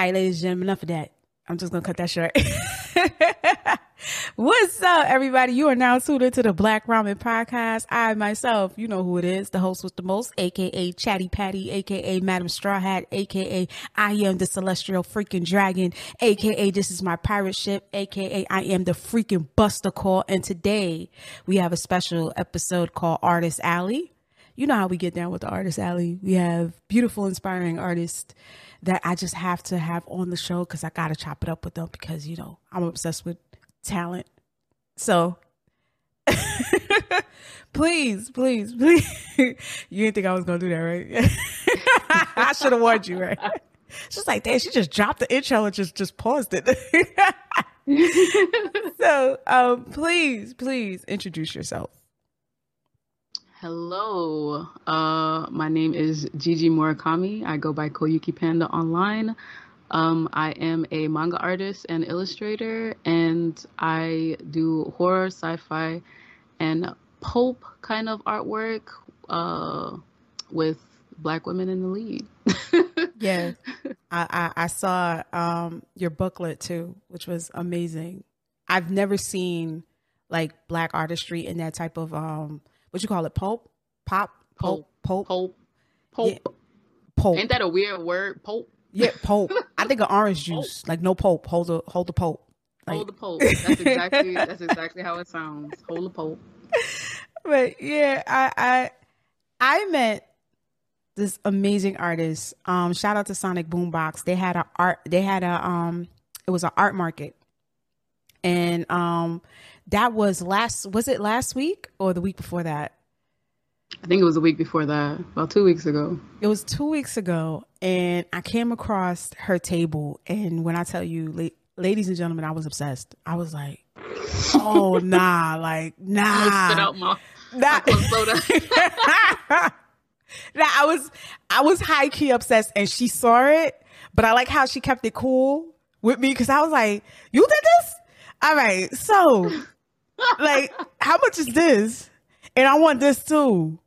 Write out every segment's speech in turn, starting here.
right, ladies and gentlemen, enough of that. I'm just gonna cut that short. What's up, everybody? You are now tuned into the Black Ramen Podcast. I myself, you know who it is, the host with the most, aka Chatty Patty, aka Madam Straw Hat, aka I am the celestial freaking dragon, aka this is my pirate ship, aka I am the freaking Buster Call. And today we have a special episode called Artist Alley. You know how we get down with the Artist Alley. We have beautiful, inspiring artists that I just have to have on the show because I got to chop it up with them because, you know, I'm obsessed with talent. So please, please, please. you didn't think I was going to do that, right? I should have warned you, right? She's like, damn, she just dropped the intro and just, just paused it. so um, please, please introduce yourself. Hello, uh, my name is Gigi Murakami. I go by Koyuki Panda online. Um, I am a manga artist and illustrator, and I do horror, sci-fi, and pulp kind of artwork uh, with black women in the lead. yeah, I, I, I saw um, your booklet too, which was amazing. I've never seen like black artistry in that type of um, what you call it, pulp, pop, pulp, pulp, pulp, pulp. Yeah. Pulp. Ain't that a weird word? Pulp. Yeah, pulp. I think of orange juice, like no pulp. Hold the hold the pulp. Like... Hold the pulp. That's exactly that's exactly how it sounds. Hold the pulp. But yeah, I I I met this amazing artist. Um, shout out to Sonic Boombox. They had a art. They had a um. It was an art market, and um, that was last. Was it last week or the week before that? I think it was a week before that, about two weeks ago. It was two weeks ago, and I came across her table. And when I tell you, la- ladies and gentlemen, I was obsessed. I was like, "Oh nah, like nah." I spit out my, nah. my soda. nah, I was I was high key obsessed, and she saw it. But I like how she kept it cool with me because I was like, "You did this? All right, so like, how much is this?" And I want this too.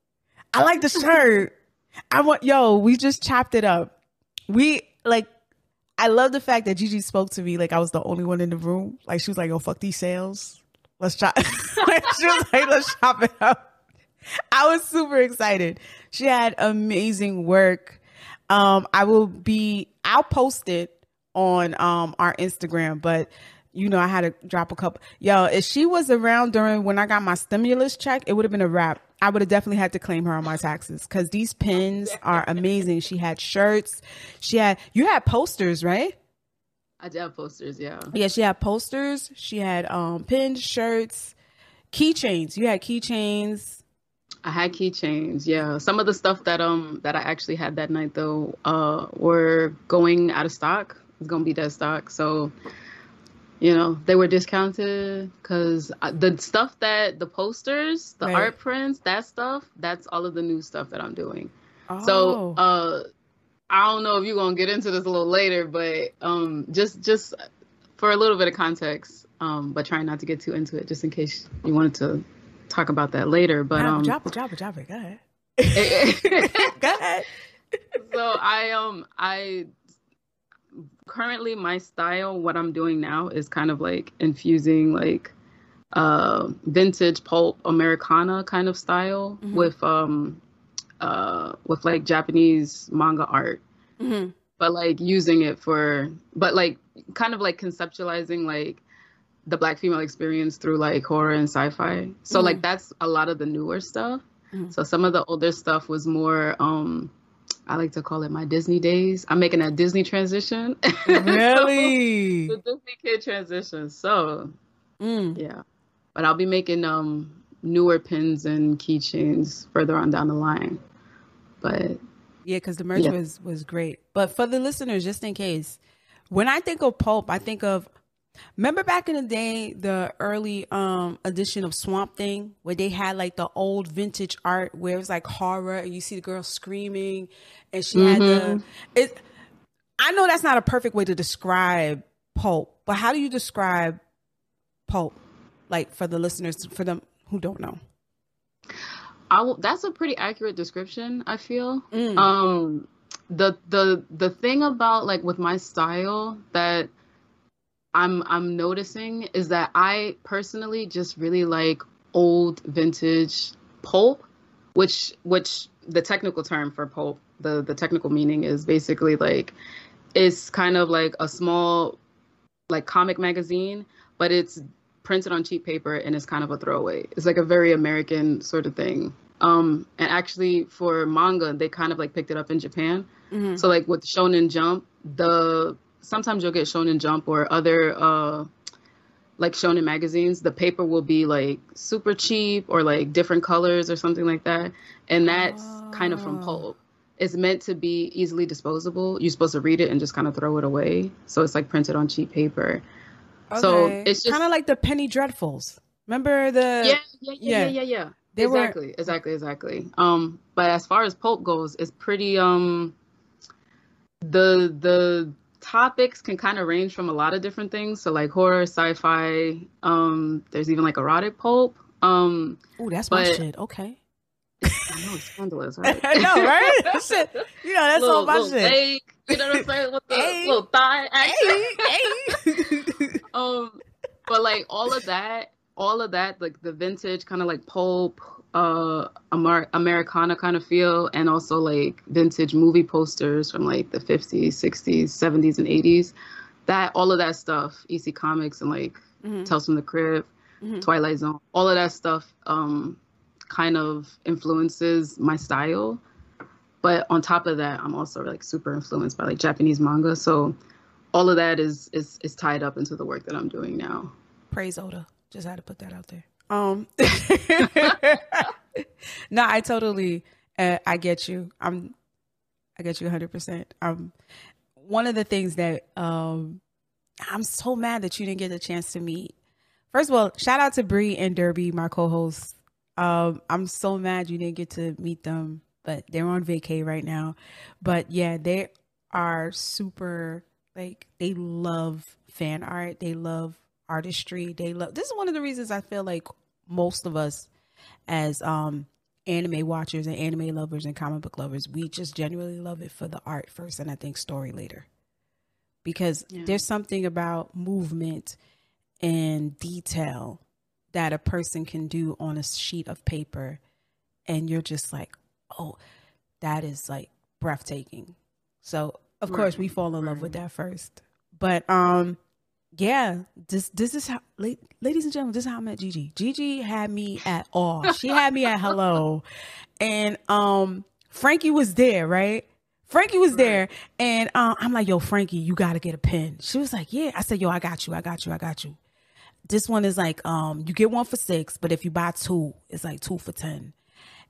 I like the shirt. I want yo, we just chopped it up. We like I love the fact that Gigi spoke to me like I was the only one in the room. Like she was like, "Oh fuck these sales, let's chop." she was like, "Let's chop it up." I was super excited. She had amazing work. Um, I will be. I'll post it on um our Instagram, but you know I had to drop a couple. Yo, if she was around during when I got my stimulus check, it would have been a wrap. I would have definitely had to claim her on my taxes because these pins are amazing. She had shirts. She had you had posters, right? I did have posters, yeah. Yeah, she had posters. She had um pins, shirts, keychains. You had keychains. I had keychains, yeah. Some of the stuff that um that I actually had that night though uh were going out of stock. It's gonna be dead stock. So you know they were discounted because uh, the stuff that the posters the right. art prints that stuff that's all of the new stuff that i'm doing oh. so uh i don't know if you're gonna get into this a little later but um just just for a little bit of context um but trying not to get too into it just in case you wanted to talk about that later but um drop it drop it drop it go ahead go ahead so i um i currently my style what i'm doing now is kind of like infusing like uh vintage pulp americana kind of style mm-hmm. with um uh with like japanese manga art mm-hmm. but like using it for but like kind of like conceptualizing like the black female experience through like horror and sci-fi so mm-hmm. like that's a lot of the newer stuff mm-hmm. so some of the older stuff was more um I like to call it my Disney days. I'm making a Disney transition. Really? the Disney kid transition. So, mm. yeah. But I'll be making um newer pins and keychains further on down the line. But yeah, because the merch yeah. was was great. But for the listeners, just in case, when I think of pulp, I think of Remember back in the day, the early um edition of Swamp Thing, where they had like the old vintage art where it was like horror and you see the girl screaming and she mm-hmm. had the mm-hmm. it I know that's not a perfect way to describe pulp, but how do you describe pulp? Like for the listeners, for them who don't know. I will, that's a pretty accurate description, I feel. Mm. Um the the the thing about like with my style that I'm I'm noticing is that I personally just really like old vintage pulp, which which the technical term for pulp, the the technical meaning is basically like it's kind of like a small like comic magazine, but it's printed on cheap paper and it's kind of a throwaway. It's like a very American sort of thing. Um, and actually for manga, they kind of like picked it up in Japan. Mm-hmm. So like with Shonen Jump, the sometimes you'll get Shonen Jump or other uh like in magazines, the paper will be like super cheap or like different colors or something like that. And that's oh. kind of from oh. pulp. It's meant to be easily disposable. You're supposed to read it and just kind of throw it away. So it's like printed on cheap paper. Okay. So it's just kind of like the penny dreadfuls. Remember the yeah yeah yeah yeah yeah, yeah. They exactly were... exactly exactly. Um, but as far as pulp goes, it's pretty um the the topics can kind of range from a lot of different things. So like horror, sci-fi. Um, there's even like erotic pulp. Um, oh, that's but, my shit. Okay. I know it's scandalous, right? I know, right? shit. You know, that's little, all my little shit. You know what I'm saying? With the hey, little thigh action. Hey, hey. um, but like all of that, all of that, like the vintage kind of like pulp, uh Amer- Americana kind of feel and also like vintage movie posters from like the 50s, 60s, 70s and 80s. That all of that stuff, EC Comics and like mm-hmm. Tales from the Crypt, mm-hmm. Twilight Zone, all of that stuff um kind of influences my style. But on top of that, I'm also like super influenced by like Japanese manga. So all of that is is is tied up into the work that I'm doing now. Praise Oda. Just had to put that out there. Um, no, I totally, uh, I get you. I'm, I get you 100. percent Um, one of the things that um, I'm so mad that you didn't get a chance to meet. First of all, shout out to Bree and Derby, my co-hosts. Um, I'm so mad you didn't get to meet them, but they're on vacay right now. But yeah, they are super like they love fan art. They love artistry. They love this is one of the reasons I feel like most of us as um anime watchers and anime lovers and comic book lovers, we just genuinely love it for the art first and I think story later. Because yeah. there's something about movement and detail that a person can do on a sheet of paper and you're just like, "Oh, that is like breathtaking." So, of right. course, we fall in love with that first. But um yeah, this this is how, ladies and gentlemen, this is how I met Gigi. Gigi had me at all. She had me at hello, and um, Frankie was there, right? Frankie was there, and um, I'm like, yo, Frankie, you gotta get a pen. She was like, yeah. I said, yo, I got you, I got you, I got you. This one is like, um, you get one for six, but if you buy two, it's like two for ten.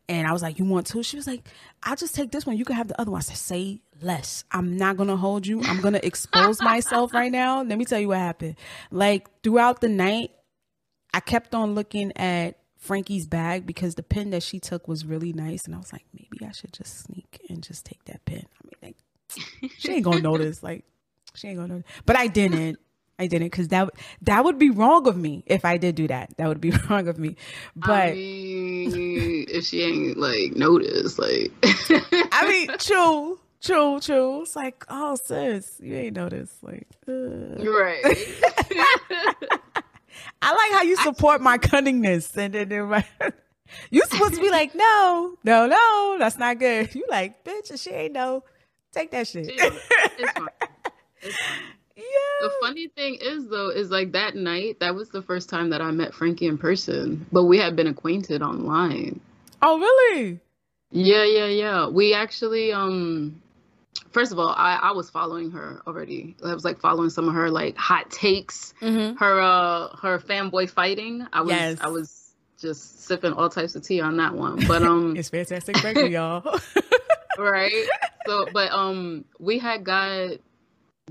And I was like, You want two? She was like, I'll just take this one. You can have the other one. I said, Say less. I'm not going to hold you. I'm going to expose myself right now. Let me tell you what happened. Like throughout the night, I kept on looking at Frankie's bag because the pen that she took was really nice. And I was like, Maybe I should just sneak and just take that pen. I mean, like, she ain't going to notice. Like, she ain't going to notice. But I didn't. I didn't because that that would be wrong of me if I did do that. That would be wrong of me. But I mean, if she ain't like noticed, like I mean, true, true, true. It's like, oh, sis, you ain't noticed, like, uh. right. I like how you support my cunningness, and then my, you supposed to be like, no, no, no, that's not good. You like, bitch, she ain't know. Take that shit. It's fine. It's fine. The funny thing is though, is like that night, that was the first time that I met Frankie in person, but we had been acquainted online. Oh really? Yeah, yeah, yeah. We actually um first of all, I, I was following her already. I was like following some of her like hot takes, mm-hmm. her uh her fanboy fighting. I was yes. I was just sipping all types of tea on that one. But um it's fantastic breakfast, y'all. right. So but um we had got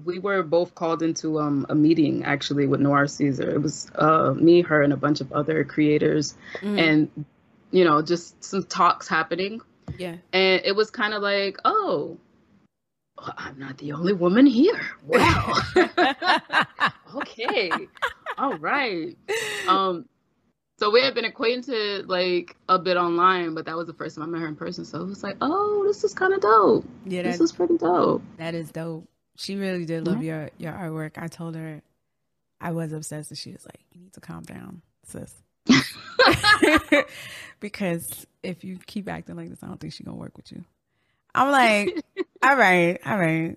we were both called into um, a meeting actually with Noir Caesar. It was uh, me, her, and a bunch of other creators, mm. and you know, just some talks happening. Yeah, and it was kind of like, oh, I'm not the only woman here. Wow. okay. All right. Um. so we had been acquainted like a bit online, but that was the first time I met her in person. So it was like, oh, this is kind of dope. Yeah, this is pretty dope. That is dope. She really did love your your artwork. I told her I was obsessed, and she was like, "You need to calm down, sis." because if you keep acting like this, I don't think she's gonna work with you. I'm like, all right, all right.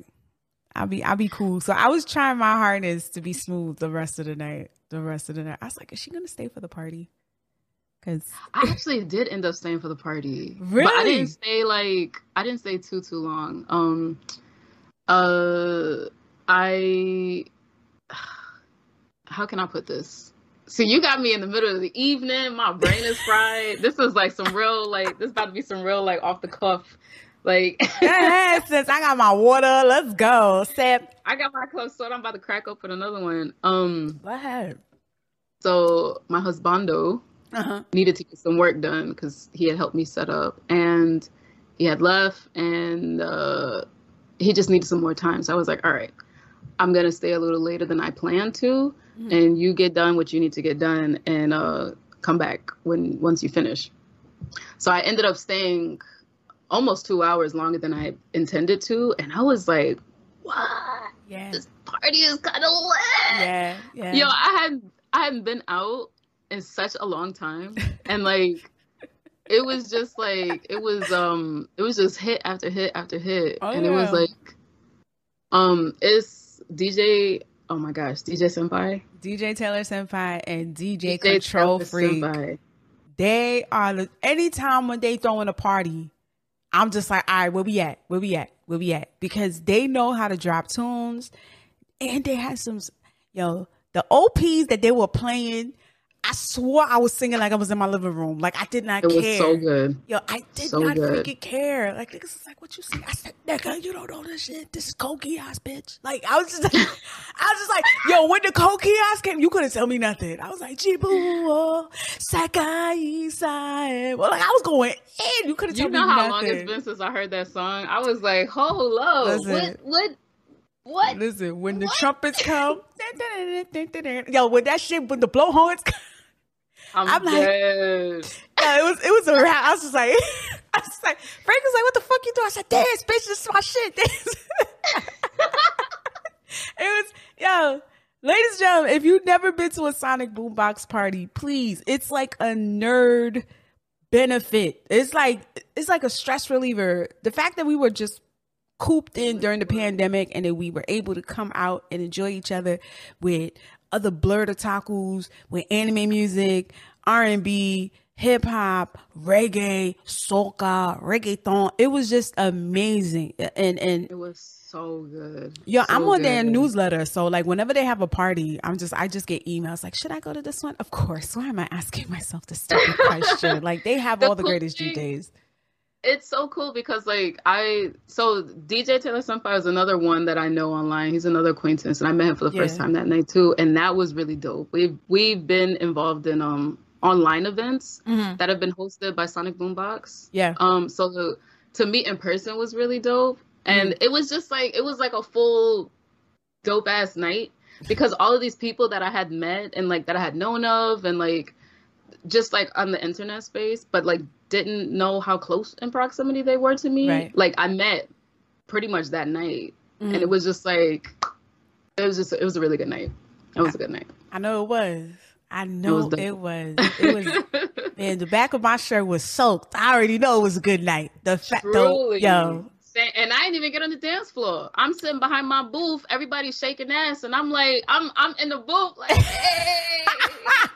I'll be I'll be cool. So I was trying my hardest to be smooth the rest of the night. The rest of the night. I was like, is she gonna stay for the party? Cause I actually did end up staying for the party. Really? But I didn't stay like I didn't stay too too long. Um uh I how can I put this? So you got me in the middle of the evening. My brain is fried. this is like some real, like this about to be some real, like off the cuff, like. yeah, since I got my water, let's go. Sip. I got my club soda. I'm about to crack open another one. Um. Go ahead. So my husbando uh-huh. needed to get some work done because he had helped me set up, and he had left, and uh, he just needed some more time. So I was like, all right, I'm gonna stay a little later than I planned to mm-hmm. and you get done what you need to get done and uh, come back when once you finish. So I ended up staying almost two hours longer than I intended to, and I was like, "What? Yeah, this party is kind of lit." Yeah, yeah. Yo, I hadn't I hadn't been out in such a long time, and like it was just like it was um it was just hit after hit after hit, oh, and yeah. it was like um it's DJ oh my gosh, DJ Senpai, DJ Taylor Senpai, and DJ, DJ Control Taylor Freak. Senpai. They are the anytime when they throwing a party, I'm just like, all right, where we at? Where we at? Where we at? Because they know how to drop tunes, and they had some, yo, the OPs that they were playing I swore I was singing like I was in my living room. Like I did not it care. It was so good. Yo, I did so not good. freaking care. Like niggas is like, "What you sing?" I said, "Nigga, you don't know this shit. This is Code Geass, bitch." Like I was just, like, I was just like, "Yo, when the Code Geass came, you couldn't tell me nothing." I was like, "Jibu, oh, Sakai Sai." Well, like I was going in. You couldn't tell me nothing. You know how long it's been since I heard that song? I was like, "Hold up, what, what?" What? Listen, when the what? trumpets come, yo, when that shit, when the blowhorns come, I'm, I'm like, yeah, it was it was a wrap. I was just like, I was like, Frank was like, "What the fuck you doing?" I said, "Dance, bitch, this is my shit." It was yo, ladies and gentlemen, if you've never been to a Sonic Boombox party, please, it's like a nerd benefit. It's like it's like a stress reliever. The fact that we were just cooped in during the pandemic and that we were able to come out and enjoy each other with other blurred tacos with anime music, R&B, hip hop, reggae, soca, reggaeton. It was just amazing. And and it was so good. Yo, so I'm on good. their newsletter. So like whenever they have a party, I'm just I just get emails like, should I go to this one? Of course. Why am I asking myself this stupid question? like they have the all the greatest DJs it's so cool because like I so DJ Taylor Sunfire is another one that I know online. He's another acquaintance, and I met him for the yeah. first time that night too, and that was really dope. We've we've been involved in um online events mm-hmm. that have been hosted by Sonic Boombox. Yeah. Um. So the, to meet in person was really dope, and mm-hmm. it was just like it was like a full dope ass night because all of these people that I had met and like that I had known of and like just like on the internet space, but like didn't know how close in proximity they were to me. Right. Like I met pretty much that night, mm-hmm. and it was just like it was just it was a really good night. It was a good night. I know it was. I know it was. It was. It was and the back of my shirt was soaked. I already know it was a good night. The fact, though, yo, and I didn't even get on the dance floor. I'm sitting behind my booth. Everybody's shaking ass, and I'm like, I'm I'm in the booth, like, hey.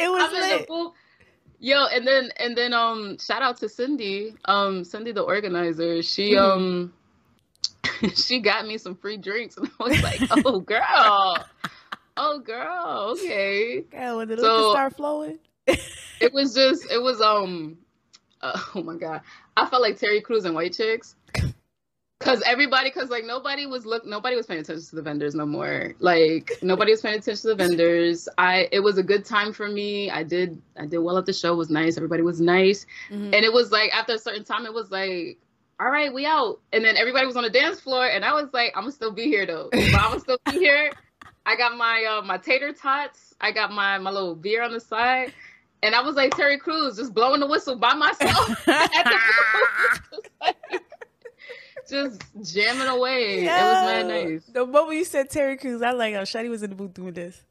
it was lit. Yo, and then and then um shout out to Cindy. Um Cindy the organizer. She mm-hmm. um she got me some free drinks and I was like, "Oh girl. oh girl. Okay." Girl, when the so, start flowing. it was just it was um uh, oh my god. I felt like Terry Crews and White Chicks. Cause everybody, cause like nobody was look, nobody was paying attention to the vendors no more. Like nobody was paying attention to the vendors. I, it was a good time for me. I did, I did well at the show. It was nice. Everybody was nice, mm-hmm. and it was like after a certain time, it was like, all right, we out. And then everybody was on the dance floor, and I was like, I'm gonna still be here though. I'm gonna still be here. I got my uh, my tater tots. I got my my little beer on the side, and I was like Terry Crews, just blowing the whistle by myself. just jamming away. It was mad nice. The moment you said Terry Crews, I like, oh, Shadi was in the booth doing this.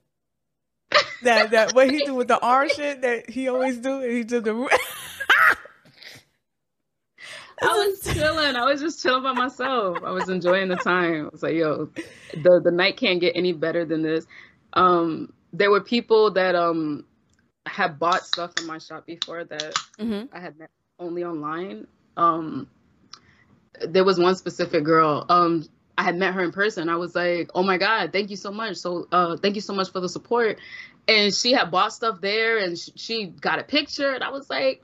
that that what he do with the arm shit that he always do, and he did the. I was chilling. I was just chilling by myself. I was enjoying the time. I was like, yo, the the night can't get any better than this. Um, there were people that um had bought stuff in my shop before that mm-hmm. I had met only online. Um, there was one specific girl. Um, I had met her in person. I was like, "Oh my god, thank you so much! So, uh, thank you so much for the support." And she had bought stuff there, and she, she got a picture, and I was like,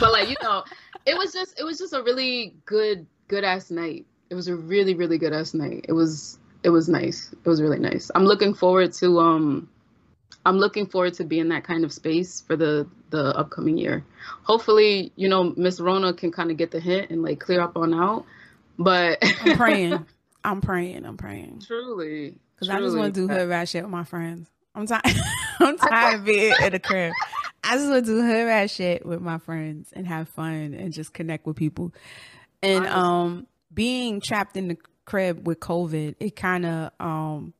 "But like, you know, it was just, it was just a really good, good ass night. It was a really, really good ass night. It was, it was nice. It was really nice. I'm looking forward to, um, I'm looking forward to being that kind of space for the the upcoming year. Hopefully, you know, Miss Rona can kind of get the hint and like clear up on out. But I'm praying. I'm praying. I'm praying. Truly. Because I just want to do hood rat shit with my friends. I'm tired. I'm tired of being in the crib. I just want to do hood rat shit with my friends and have fun and just connect with people. And um, being trapped in the crib with COVID, it kind of um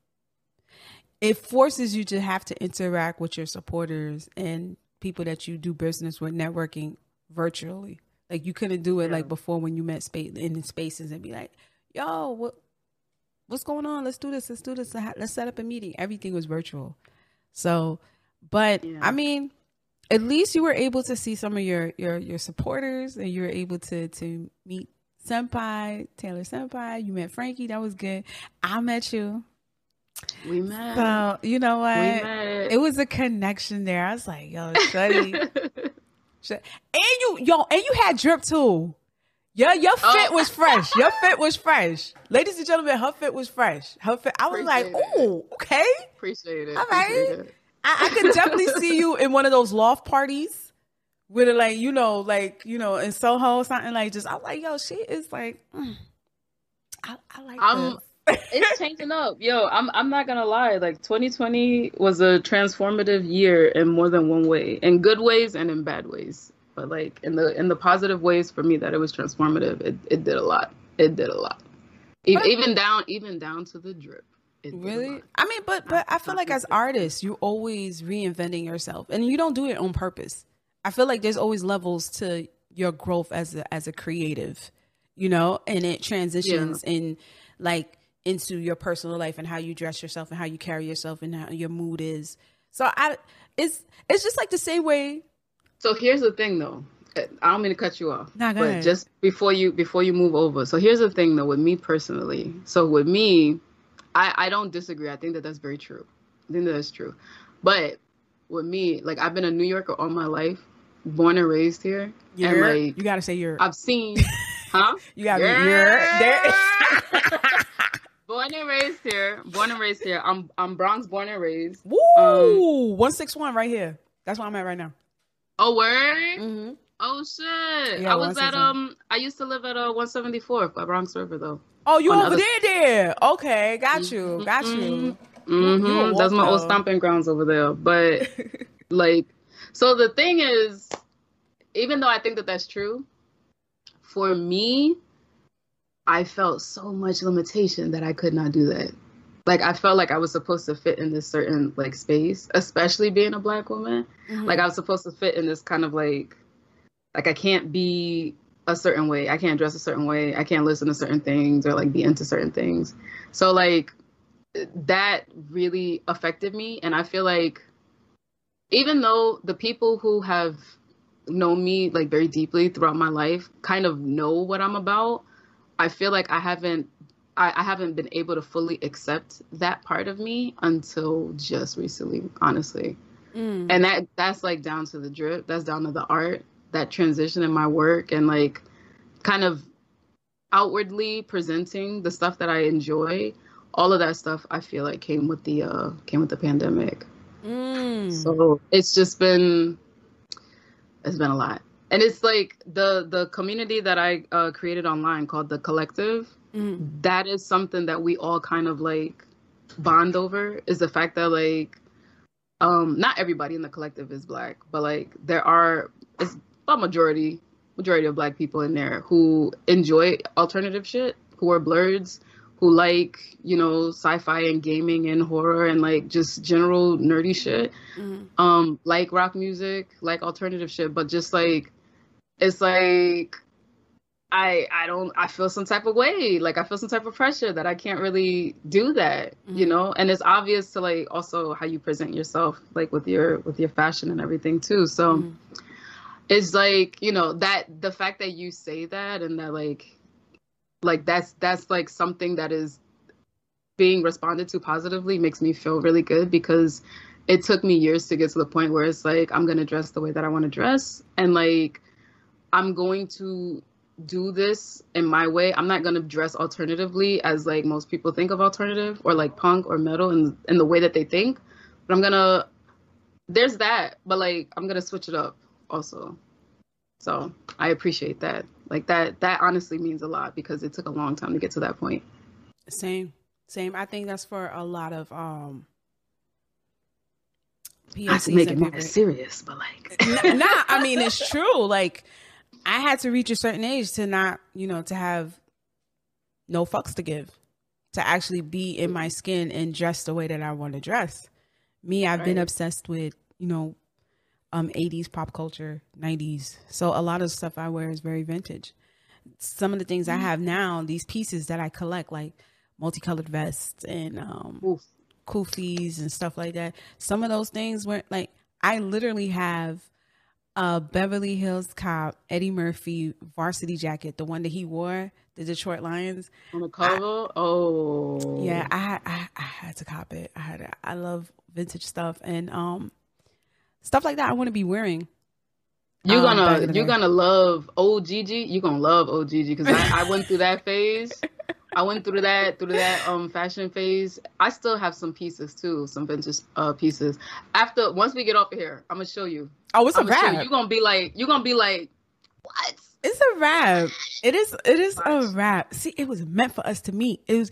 it forces you to have to interact with your supporters and people that you do business with networking virtually. Like you couldn't do it yeah. like before when you met space in spaces and be like, "Yo, what what's going on? Let's do this. Let's do this. Let's set up a meeting." Everything was virtual. So, but yeah. I mean, at least you were able to see some of your your your supporters and you were able to to meet senpai taylor senpai you met frankie that was good i met you we met. So you know what? It was a connection there. I was like, yo, Shuddy. and you, yo, and you had drip too. Yeah, your fit oh. was fresh. Your fit was fresh. Ladies and gentlemen, her fit was fresh. Her fit. I was Appreciate like, oh, okay. Appreciate it. All right. It. I, I could definitely see you in one of those loft parties with it, like you know, like you know, in Soho, or something like just. I was like, yo, she is like. Mm, I, I like. I'm. This it's changing up. Yo, I'm I'm not gonna lie. Like 2020 was a transformative year in more than one way, in good ways and in bad ways. But like in the in the positive ways for me that it was transformative, it, it did a lot. It did a lot. Even, even down even down to the drip. Really? I mean, but but I feel like as artists, you're always reinventing yourself, and you don't do it on purpose. I feel like there's always levels to your growth as a as a creative, you know, and it transitions yeah. in like into your personal life and how you dress yourself and how you carry yourself and how your mood is. So I it's it's just like the same way. So here's the thing though. I don't mean to cut you off. Nah, but ahead. just before you before you move over. So here's the thing though with me personally. So with me, I I don't disagree. I think that that's very true. I think that's true. But with me, like I've been a New Yorker all my life, born and raised here. Yeah. And like you gotta say you're I've seen huh? you gotta yeah. there. born and raised here. Born and raised here. I'm I'm Bronx born and raised. Woo! Um, one six one right here. That's where I'm at right now. Oh word. Mm-hmm. Oh shit! Yeah, I was at um. I used to live at uh 174th by Bronx River though. Oh, you over there? There. Okay, got you. Mm-hmm. Got you. Mm-hmm. That's my old stomping grounds over there. But like, so the thing is, even though I think that that's true, for me, I felt so much limitation that I could not do that. Like I felt like I was supposed to fit in this certain like space, especially being a black woman. Mm-hmm. Like I was supposed to fit in this kind of like like I can't be a certain way. I can't dress a certain way. I can't listen to certain things or like be into certain things. So like that really affected me and I feel like even though the people who have known me like very deeply throughout my life kind of know what I'm about, I feel like I haven't I, I, haven't been able to fully accept that part of me until just recently, honestly. Mm. And that that's like down to the drip, that's down to the art, that transition in my work and like kind of outwardly presenting the stuff that I enjoy. All of that stuff I feel like came with the uh came with the pandemic. Mm. So it's just been it's been a lot and it's like the the community that I uh, created online called the Collective. Mm. That is something that we all kind of like bond over is the fact that like um not everybody in the collective is black, but like there are it's a majority majority of black people in there who enjoy alternative shit, who are blerds, who like, you know, sci-fi and gaming and horror and like just general nerdy shit. Mm-hmm. Um like rock music, like alternative shit, but just like it's like I I don't I feel some type of way like I feel some type of pressure that I can't really do that mm-hmm. you know and it's obvious to like also how you present yourself like with your with your fashion and everything too so mm-hmm. it's like you know that the fact that you say that and that like like that's that's like something that is being responded to positively makes me feel really good because it took me years to get to the point where it's like I'm gonna dress the way that I want to dress and like I'm going to do this in my way. I'm not gonna dress alternatively as like most people think of alternative or like punk or metal in in the way that they think. But I'm gonna there's that, but like I'm gonna switch it up also. So I appreciate that. Like that that honestly means a lot because it took a long time to get to that point. Same. Same. I think that's for a lot of um POCs I have make it more serious, but like nah, I mean it's true. Like I had to reach a certain age to not, you know, to have no fucks to give, to actually be in my skin and dress the way that I want to dress. Me, I've right. been obsessed with, you know, um 80s pop culture, 90s. So a lot of stuff I wear is very vintage. Some of the things I mm. have now, these pieces that I collect, like multicolored vests and um Oof. kufis and stuff like that. Some of those things were like I literally have a Beverly Hills Cop Eddie Murphy varsity jacket, the one that he wore, the Detroit Lions. On the cover? I, oh. Yeah, I, I I had to cop it. I had I love vintage stuff and um stuff like that I want to be wearing. You're um, gonna you're gonna love old Gigi. You're gonna love old Gigi because I, I went through that phase. I went through that through that um fashion phase. I still have some pieces too, some vintage uh pieces. After once we get off of here, I'm gonna show you. Oh, it's I'm a wrap. You're gonna be like, you're gonna be like, what? It's a wrap. It is. It is a wrap. See, it was meant for us to meet. It was.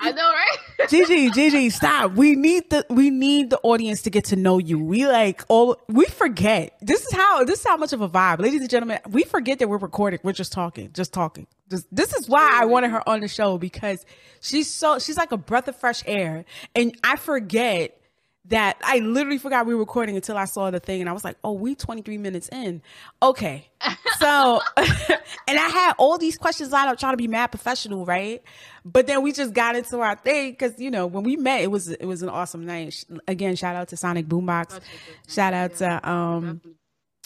I know, right? Gigi, Gigi, stop. We need the we need the audience to get to know you. We like all we forget. This is how this is how much of a vibe, ladies and gentlemen. We forget that we're recording. We're just talking, just talking. This, this is why I wanted her on the show because she's so she's like a breath of fresh air, and I forget that I literally forgot we were recording until I saw the thing and I was like, oh, we 23 minutes in. Okay. So, and I had all these questions lined up trying to be mad professional, right? But then we just got into our thing because, you know, when we met, it was, it was an awesome night. Again, shout out to Sonic Boombox. Shout out to, um,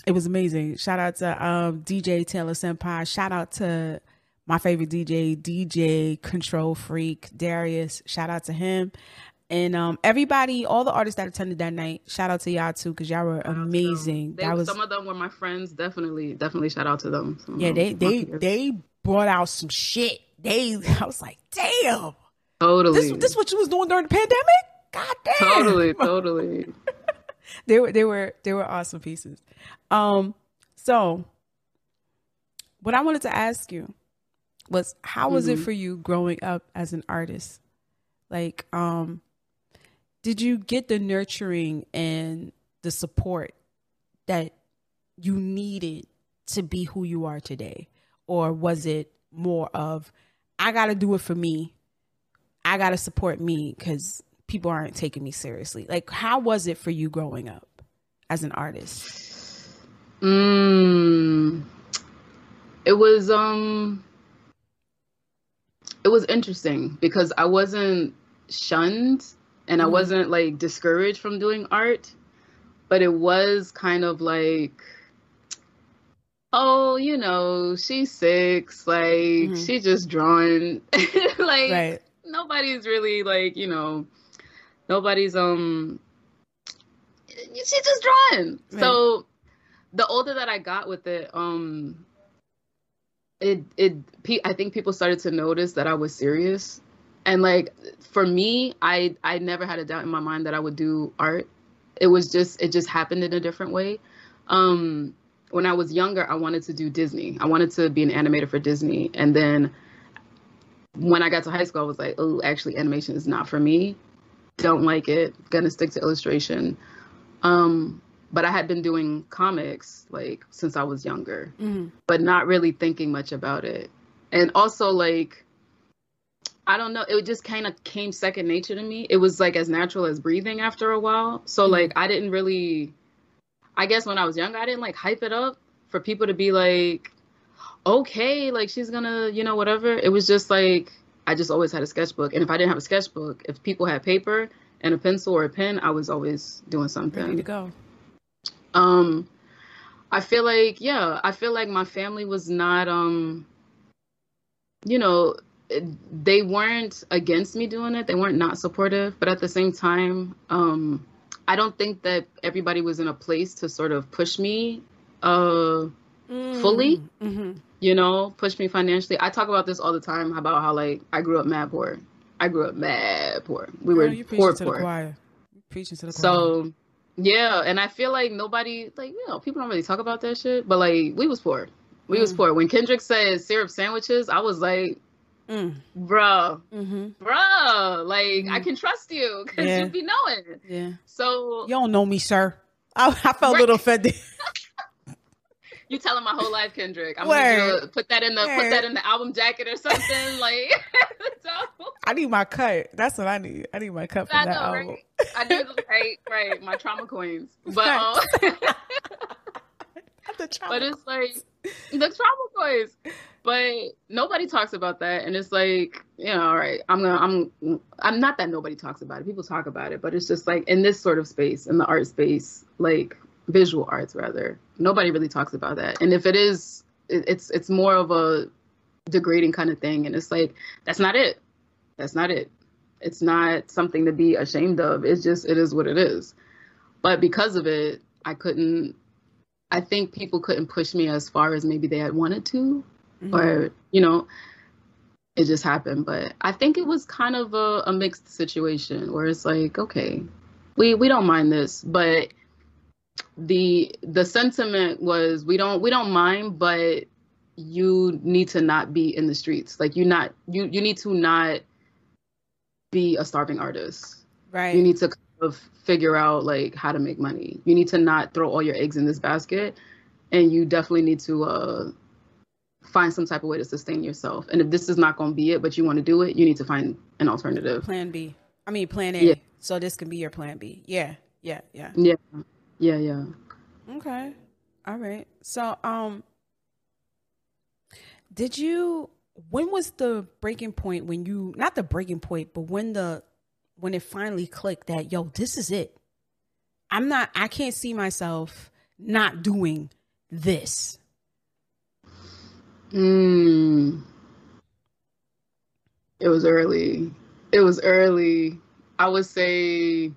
it was amazing. Shout out to, um, DJ Taylor Senpai. Shout out to, my favorite DJ, DJ Control Freak, Darius. Shout out to him. And um, everybody, all the artists that attended that night, shout out to y'all too, because y'all were amazing. They, that was some of them were my friends. Definitely, definitely shout out to them. Some yeah, they they they brought out some shit. They, I was like, damn, totally. This this what you was doing during the pandemic? God damn. Totally, totally. they were they were they were awesome pieces. Um, so what I wanted to ask you was, how was mm-hmm. it for you growing up as an artist? Like, um, did you get the nurturing and the support that you needed to be who you are today? Or was it more of, I got to do it for me? I got to support me because people aren't taking me seriously. Like, how was it for you growing up as an artist? Mm, it was, um, it was interesting because I wasn't shunned and mm-hmm. I wasn't like discouraged from doing art, but it was kind of like, oh, you know, she's six, like mm-hmm. she just drawing, like right. nobody's really like, you know, nobody's um, she's just drawing. Right. So the older that I got with it, um, it it I think people started to notice that I was serious and like for me i i never had a doubt in my mind that i would do art it was just it just happened in a different way um when i was younger i wanted to do disney i wanted to be an animator for disney and then when i got to high school i was like oh actually animation is not for me don't like it. Gonna stick to illustration. Um, but I had been doing comics like since I was younger, mm-hmm. but not really thinking much about it. And also like I don't know, it just kind of came second nature to me. It was like as natural as breathing after a while. So mm-hmm. like I didn't really I guess when I was younger, I didn't like hype it up for people to be like okay, like she's gonna, you know, whatever. It was just like I just always had a sketchbook. And if I didn't have a sketchbook, if people had paper and a pencil or a pen, I was always doing something. Ready to go. Um, I feel like yeah, I feel like my family was not um, you know, they weren't against me doing it. They weren't not supportive, but at the same time, um, I don't think that everybody was in a place to sort of push me uh mm, fully. Mm-hmm. You know, push me financially. I talk about this all the time about how like I grew up mad poor. I grew up mad poor. We Girl, were poor poor. Preaching to the choir. So yeah, and I feel like nobody like you know people don't really talk about that shit, but like we was poor. We mm. was poor. When Kendrick said syrup sandwiches, I was like, mm. bro, mm-hmm. bro, like mm-hmm. I can trust you because yeah. you be knowing. Yeah. So you don't know me, sir. I, I felt right. a little offended. you telling my whole life, Kendrick. I'm Word. gonna put that in the Word. put that in the album jacket or something. like I need my cut. That's what I need. I need my cut from I that know, album. Right? I do right, right. My trauma coins. But um, but it's like the trauma coins. But nobody talks about that, and it's like you know, all right. I'm gonna. I'm. I'm not that nobody talks about it. People talk about it, but it's just like in this sort of space, in the art space, like visual arts rather nobody really talks about that and if it is it's it's more of a degrading kind of thing and it's like that's not it that's not it it's not something to be ashamed of it's just it is what it is but because of it i couldn't i think people couldn't push me as far as maybe they had wanted to mm-hmm. or you know it just happened. But i think it was kind of a, a mixed situation where it's like okay we we don't mind this but the the sentiment was we don't we don't mind but you need to not be in the streets. Like you not you you need to not be a starving artist. Right. You need to kind of figure out like how to make money you need to not throw all your eggs in this basket and you definitely need to uh find some type of way to sustain yourself and if this is not going to be it but you want to do it you need to find an alternative plan b i mean plan a yeah. so this can be your plan b yeah yeah yeah yeah yeah, yeah. Okay. All right. So, um, did you, when was the breaking point when you, not the breaking point, but when the, when it finally clicked that, yo, this is it. I'm not, I can't see myself not doing this. Hmm. It was early. It was early. I would say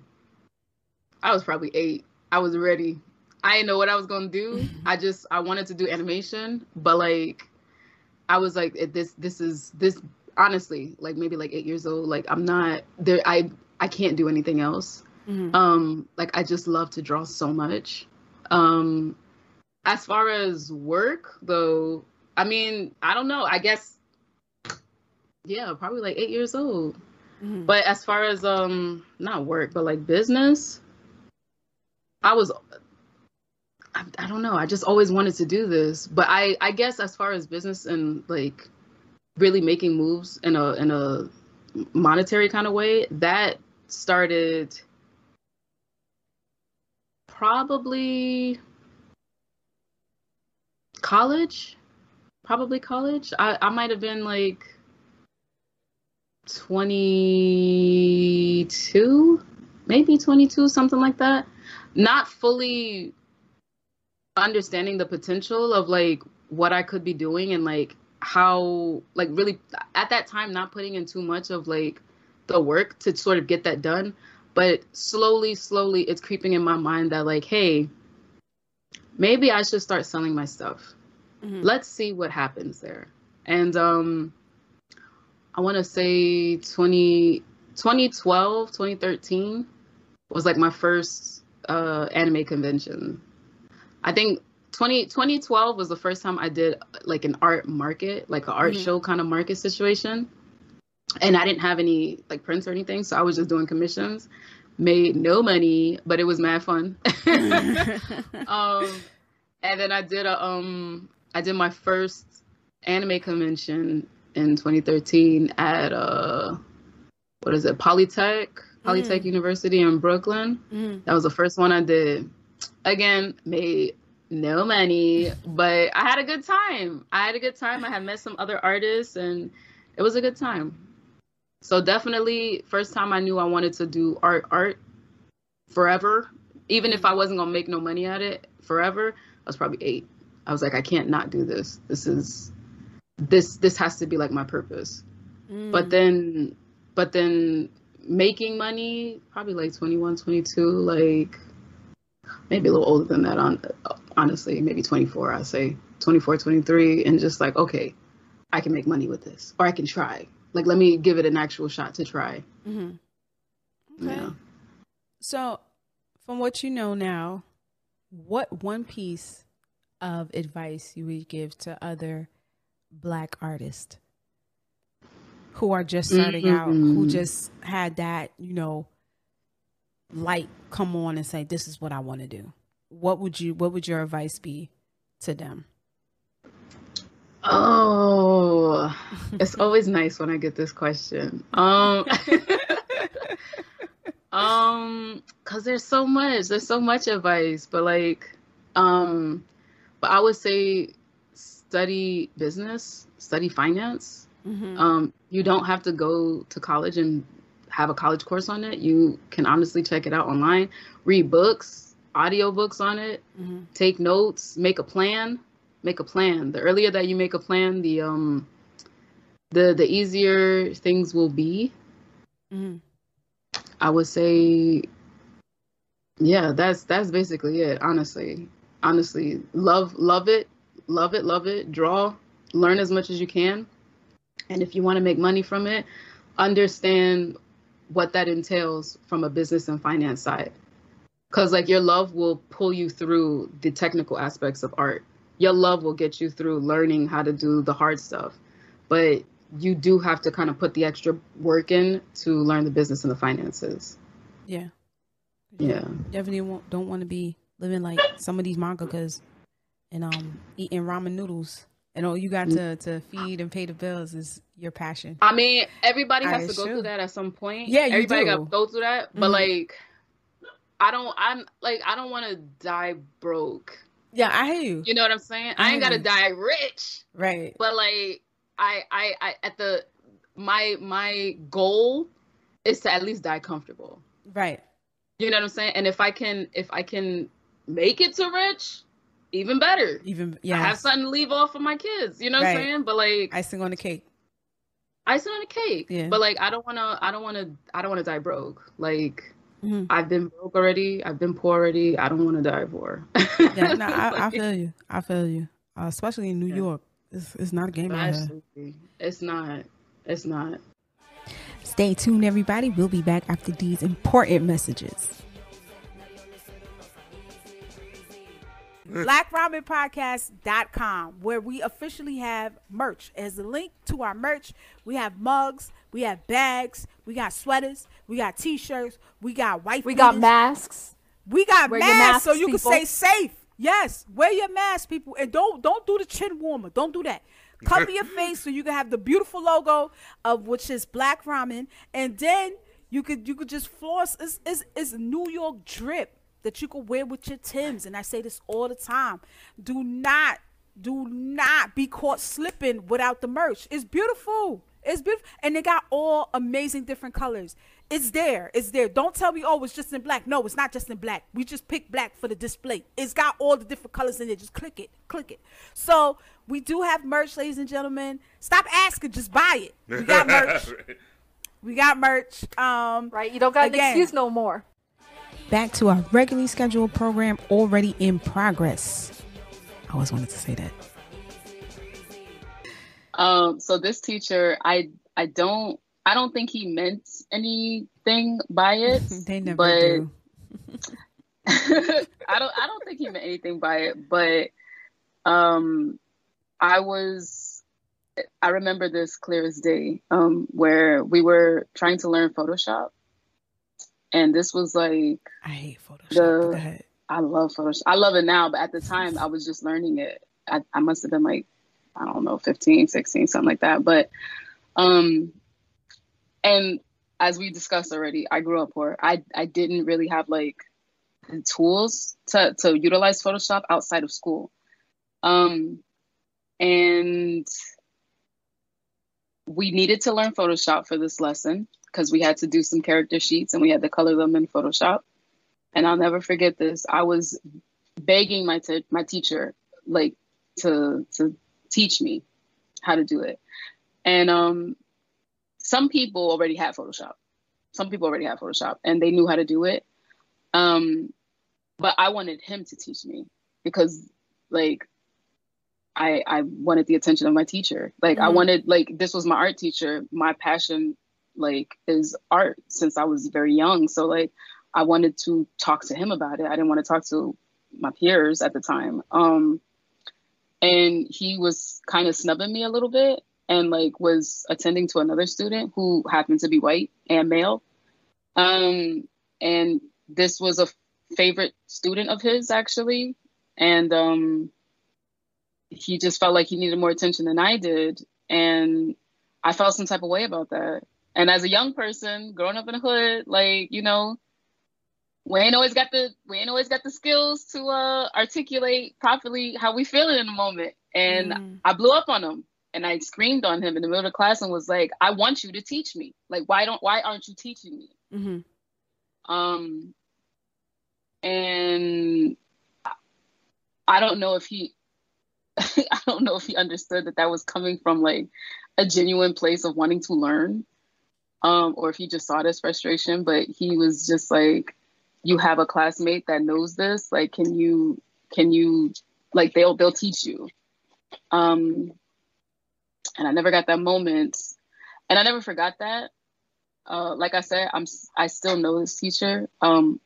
I was probably eight. I was ready. I didn't know what I was gonna do. I just I wanted to do animation, but like I was like this this is this honestly like maybe like eight years old. Like I'm not there. I I can't do anything else. Mm-hmm. Um, like I just love to draw so much. Um, as far as work though, I mean I don't know. I guess yeah, probably like eight years old. Mm-hmm. But as far as um not work, but like business, I was I, I, don't know. I just always wanted to do this, but I I guess as far as business and like really making moves in a in a monetary kind of way, that started probably college. Probably college. I I might have been like 22, maybe 22, something like that not fully understanding the potential of like what I could be doing and like how like really at that time not putting in too much of like the work to sort of get that done but slowly slowly it's creeping in my mind that like hey maybe I should start selling my stuff mm-hmm. let's see what happens there and um I want to say 20 2012 2013 was like my first uh, anime convention. I think 20, 2012 was the first time I did like an art market, like an art mm-hmm. show kind of market situation. and I didn't have any like prints or anything, so I was just doing commissions. Made no money, but it was mad fun. um, and then I did a um I did my first anime convention in 2013 at uh what is it Polytech Polytech mm. University in Brooklyn. Mm. That was the first one I did. Again, made no money, but I had a good time. I had a good time. I had met some other artists and it was a good time. So definitely first time I knew I wanted to do art art forever. Even if I wasn't gonna make no money at it forever, I was probably eight. I was like, I can't not do this. This is this this has to be like my purpose. Mm. But then but then making money, probably like 21, 22, like maybe a little older than that on honestly, maybe 24, I'd say 24, 23 and just like, okay, I can make money with this or I can try. Like let me give it an actual shot to try. Mm-hmm. Okay. Yeah. So, from what you know now, what one piece of advice you would give to other black artists who are just starting mm-hmm. out, who just had that, you know, light come on and say, "This is what I want to do." What would you? What would your advice be to them? Oh, it's always nice when I get this question. Um, um, cause there's so much. There's so much advice, but like, um, but I would say study business, study finance. Mm-hmm. Um, you don't have to go to college and have a college course on it. You can honestly check it out online, read books, audio books on it, mm-hmm. take notes, make a plan. Make a plan. The earlier that you make a plan, the um, the the easier things will be. Mm-hmm. I would say, yeah, that's that's basically it. Honestly, honestly, love love it love it, love it, draw, learn as much as you can. And if you want to make money from it, understand what that entails from a business and finance side. Because, like, your love will pull you through the technical aspects of art. Your love will get you through learning how to do the hard stuff. But you do have to kind of put the extra work in to learn the business and the finances. Yeah. Yeah. Definitely don't want to be living like some of these mangakas and um eating ramen noodles and all you got to to feed and pay the bills is your passion. I mean, everybody has I to go through that at some point. Yeah, everybody got to go through that. But mm-hmm. like, I don't. I'm like, I don't want to die broke. Yeah, I hear you. You know what I'm saying? I, I ain't gotta die rich. Right. But like, I, I, I, at the my my goal is to at least die comfortable. Right. You know what I'm saying? And if I can, if I can make it to rich, even better. Even yeah. I have something to leave off for my kids. You know right. what I'm saying? But like icing on the cake. Icing on the cake. Yeah. But like I don't wanna I don't wanna I don't wanna die broke. Like mm-hmm. I've been broke already. I've been poor already. I don't want to die poor. yeah, no, I, I, feel you. I feel you. Uh, especially in New yeah. York, it's, it's not a game out here. It's not. It's not. Stay tuned, everybody. We'll be back after these important messages. blackramenpodcast.com where we officially have merch as a link to our merch we have mugs we have bags we got sweaters we got t-shirts we got white we got masks we got masks, masks, so you people. can stay safe yes wear your mask people and don't don't do the chin warmer don't do that cover your face so you can have the beautiful logo of which is black ramen and then you could you could just floss it's, it's, it's new york drip that you could wear with your Tims. And I say this all the time. Do not, do not be caught slipping without the merch. It's beautiful. It's beautiful. And they got all amazing different colors. It's there. It's there. Don't tell me, oh, it's just in black. No, it's not just in black. We just picked black for the display. It's got all the different colors in it. Just click it. Click it. So we do have merch, ladies and gentlemen. Stop asking. Just buy it. We got merch. we got merch. Um, right. You don't got again, an excuse no more back to our regularly scheduled program already in progress. I always wanted to say that. Um, so this teacher, I I don't I don't think he meant anything by it. they never but do. I don't I don't think he meant anything by it, but um I was I remember this clear as day, um, where we were trying to learn Photoshop, and this was like I hate Photoshop. The, I love Photoshop. I love it now, but at the time I was just learning it. I, I must have been like, I don't know, 15, 16, something like that. But um and as we discussed already, I grew up poor. I I didn't really have like the tools to to utilize Photoshop outside of school. Um and we needed to learn Photoshop for this lesson because we had to do some character sheets and we had to color them in Photoshop. And I'll never forget this. I was begging my my teacher like to to teach me how to do it. And um some people already had Photoshop. Some people already had Photoshop and they knew how to do it. Um but I wanted him to teach me because like I I wanted the attention of my teacher. Like mm-hmm. I wanted like this was my art teacher. My passion like is art since I was very young. So like I wanted to talk to him about it. I didn't want to talk to my peers at the time. Um and he was kind of snubbing me a little bit and like was attending to another student who happened to be white and male. Um and this was a favorite student of his actually and um he just felt like he needed more attention than I did. And I felt some type of way about that. And as a young person growing up in the hood, like, you know, we ain't always got the we ain't always got the skills to uh articulate properly how we feel in the moment. And mm. I blew up on him and I screamed on him in the middle of the class and was like, I want you to teach me. Like why don't why aren't you teaching me? Mm-hmm. Um and I don't know if he I don't know if he understood that that was coming from like a genuine place of wanting to learn, um, or if he just saw this frustration. But he was just like, "You have a classmate that knows this. Like, can you, can you, like, they'll they'll teach you." Um, and I never got that moment, and I never forgot that. Uh, like I said, I'm I still know this teacher. Um,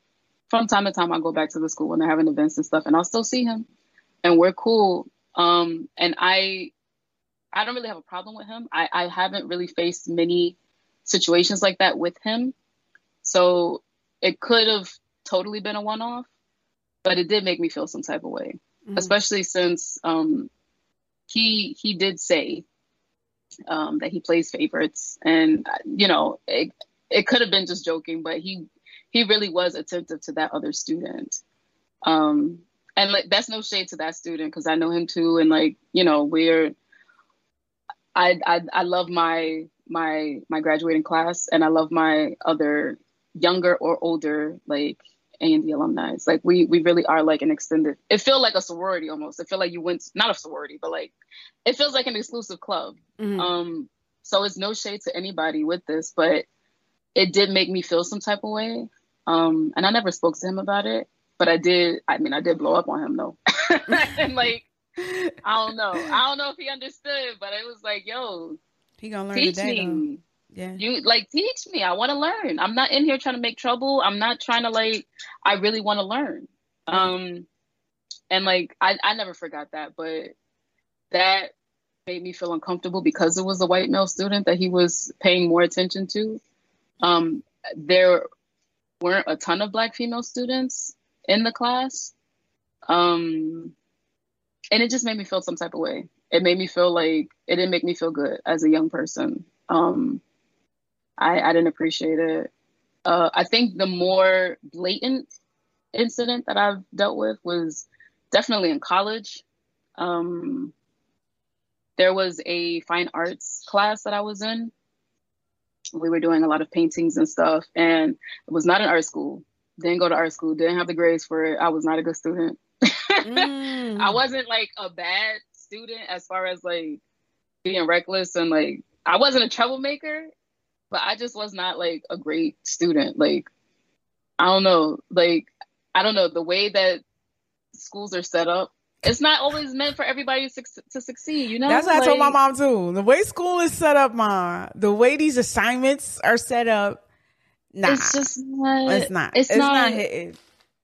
from time to time, I go back to the school when they're having events and stuff, and I'll still see him, and we're cool. Um, and I, I don't really have a problem with him. I, I haven't really faced many situations like that with him. So it could have totally been a one off, but it did make me feel some type of way, mm-hmm. especially since um, he he did say um, that he plays favorites, and you know it, it could have been just joking, but he he really was attentive to that other student. Um, and like that's no shade to that student because I know him too, and like you know we're I, I I love my my my graduating class, and I love my other younger or older like A and D alumni. It's like we we really are like an extended. It feels like a sorority almost. It feels like you went not a sorority, but like it feels like an exclusive club. Mm-hmm. Um, so it's no shade to anybody with this, but it did make me feel some type of way. Um, and I never spoke to him about it but I did. I mean, I did blow up on him though, and like I don't know. I don't know if he understood, but it was like, yo, he gonna learn teach today, me. Though. Yeah, you like teach me. I want to learn. I'm not in here trying to make trouble. I'm not trying to like. I really want to learn. Um, and like I, I never forgot that, but that made me feel uncomfortable because it was a white male student that he was paying more attention to. Um, there weren't a ton of black female students in the class. Um, and it just made me feel some type of way. It made me feel like it didn't make me feel good as a young person. Um, I, I didn't appreciate it. Uh, I think the more blatant incident that I've dealt with was definitely in college. Um, there was a fine arts class that I was in. We were doing a lot of paintings and stuff, and it was not an art school didn't go to art school, didn't have the grades for it. I was not a good student. mm. I wasn't like a bad student as far as like being reckless and like I wasn't a troublemaker, but I just was not like a great student. Like I don't know, like I don't know the way that schools are set up. It's not always meant for everybody to, to succeed, you know. That's what like, I told my mom too. The way school is set up, mom, the way these assignments are set up, Nah, it's just not. It's not. It's, it's not, not hitting.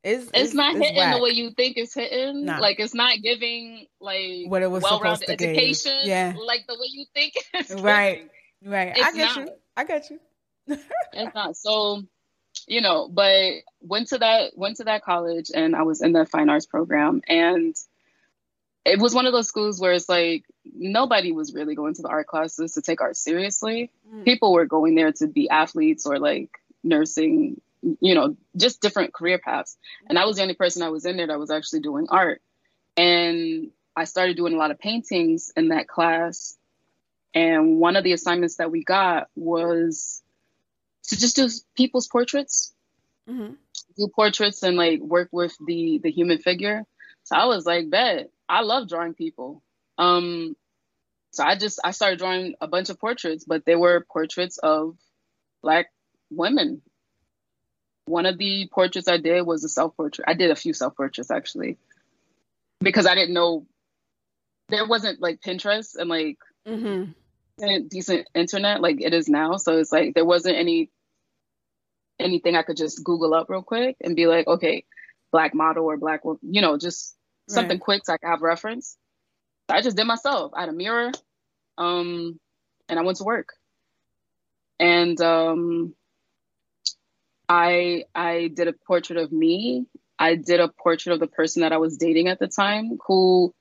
It's, it's, it's not it's hitting whack. the way you think it's hitting. Nah. Like it's not giving like what it was well-rounded education. Give. Yeah, like the way you think it's right. Right. I get not. you. I got you. it's not. So, you know, but went to that went to that college and I was in the fine arts program and it was one of those schools where it's like nobody was really going to the art classes to take art seriously. Mm. People were going there to be athletes or like nursing, you know, just different career paths. And I was the only person I was in there that was actually doing art. And I started doing a lot of paintings in that class. And one of the assignments that we got was to just do people's portraits, mm-hmm. do portraits and like work with the the human figure. So I was like, bet I love drawing people. Um, so I just I started drawing a bunch of portraits, but they were portraits of black women. One of the portraits I did was a self portrait. I did a few self portraits actually, because I didn't know there wasn't like Pinterest and like mm-hmm. Decent internet like it is now. So it's like there wasn't any anything I could just Google up real quick and be like, okay, black model or black, woman, you know, just something right. quick so I could have reference. So I just did myself. I had a mirror, um, and I went to work. And um, I I did a portrait of me. I did a portrait of the person that I was dating at the time, who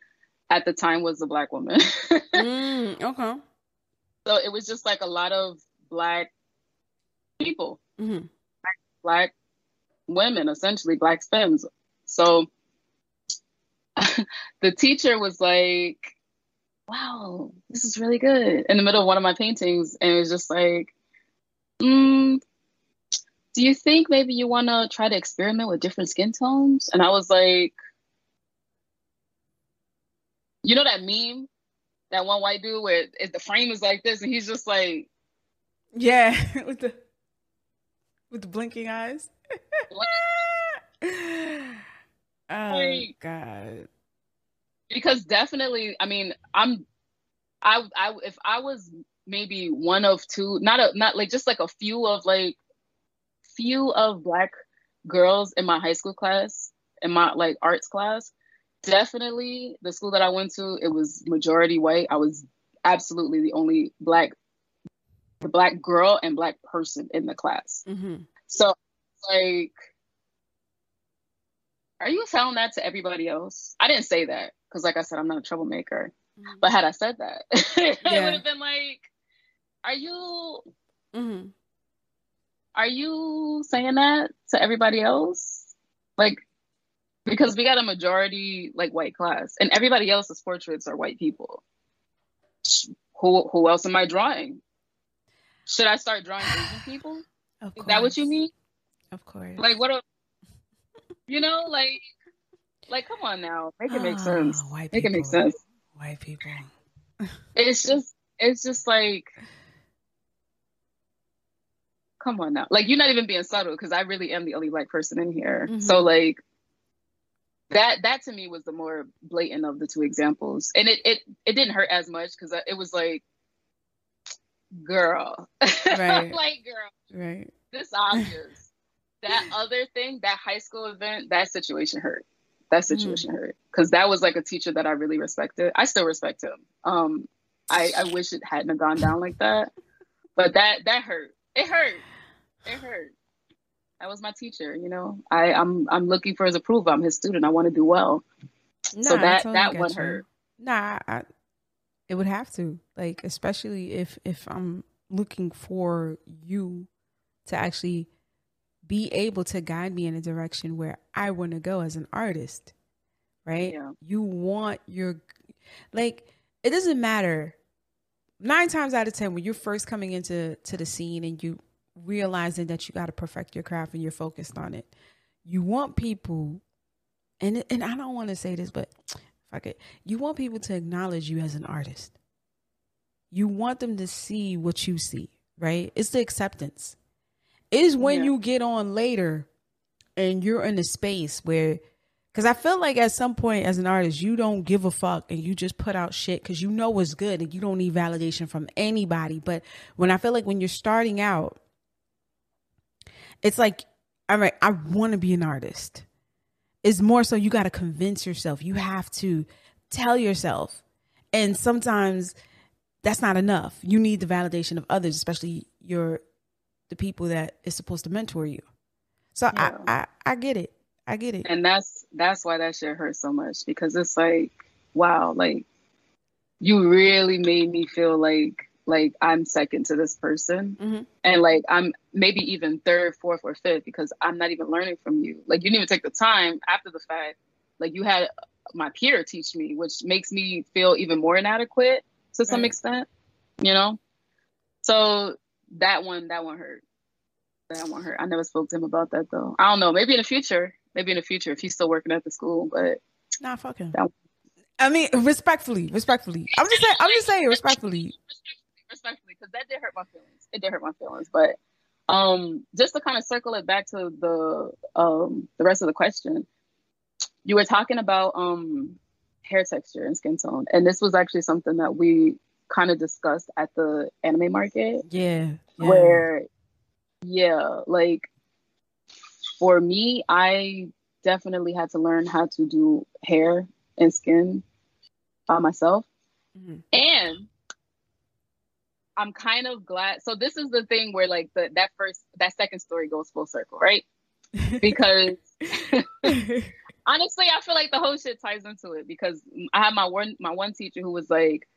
at the time was a black woman. mm, okay. So it was just like a lot of black people, mm-hmm. black, black women, essentially black femmes. So the teacher was like, wow, this is really good in the middle of one of my paintings. And it was just like, mm, do you think maybe you want to try to experiment with different skin tones? And I was like, you know that meme, that one white dude where it, the frame is like this, and he's just like, yeah, with the with the blinking eyes. Oh like, God. Because definitely, I mean, I'm I I if I was maybe one of two, not a not like just like a few of like few of black girls in my high school class, in my like arts class, definitely the school that I went to, it was majority white. I was absolutely the only black the black girl and black person in the class. Mm-hmm. So like are you telling that to everybody else? I didn't say that because, like I said, I'm not a troublemaker. Mm-hmm. But had I said that, it would have been like, "Are you, mm-hmm. are you saying that to everybody else?" Like, because we got a majority like white class, and everybody else's portraits are white people. Who who else am I drawing? Should I start drawing Asian people? Of Is that what you mean? Of course. Like what? a, You know, like, like, come on now, make it make oh, sense. White make people. it make sense. White people. it's just, it's just like, come on now. Like, you're not even being subtle because I really am the only black person in here. Mm-hmm. So, like, that that to me was the more blatant of the two examples, and it it it didn't hurt as much because it was like, girl, right, like girl, right, this obvious that other thing, that high school event, that situation hurt. That mm-hmm. situation mm-hmm. hurt because that was like a teacher that I really respected. I still respect him. Um, I, I wish it hadn't gone down like that, but that that hurt. It hurt. It hurt. That was my teacher. You know, I I'm I'm looking for his approval. I'm his student. I want to do well. Nah, so that totally that one you. hurt. Nah, I, it would have to like, especially if if I'm looking for you to actually be able to guide me in a direction where I want to go as an artist, right? Yeah. You want your, like, it doesn't matter. Nine times out of 10, when you're first coming into to the scene and you realizing that you got to perfect your craft and you're focused on it, you want people, and, and I don't want to say this, but fuck it. You want people to acknowledge you as an artist. You want them to see what you see, right? It's the acceptance It's when yeah. you get on later and you're in a space where because I feel like at some point as an artist, you don't give a fuck and you just put out shit because you know it's good and you don't need validation from anybody. But when I feel like when you're starting out, it's like, all right, I want to be an artist. It's more so you got to convince yourself. You have to tell yourself. And sometimes that's not enough. You need the validation of others, especially your the people that is supposed to mentor you. So yeah. I, I I get it. I get it. And that's that's why that shit hurts so much because it's like, wow, like you really made me feel like like I'm second to this person. Mm-hmm. And like I'm maybe even third, fourth, or fifth because I'm not even learning from you. Like you didn't even take the time after the fact. Like you had my peer teach me, which makes me feel even more inadequate to some right. extent, you know? So that one, that one hurt. That one hurt. I never spoke to him about that though. I don't know. Maybe in the future. Maybe in the future if he's still working at the school, but not fucking. I mean, respectfully, respectfully. I'm just saying. I'm just saying, respectfully. Respectfully, because that did hurt my feelings. It did hurt my feelings, but um, just to kind of circle it back to the um the rest of the question, you were talking about um hair texture and skin tone, and this was actually something that we kind of discussed at the anime market. Yeah, yeah. Where, yeah, like for me, I definitely had to learn how to do hair and skin by myself. Mm-hmm. And I'm kind of glad. So this is the thing where like the that first that second story goes full circle, right? Because honestly, I feel like the whole shit ties into it because I had my one my one teacher who was like,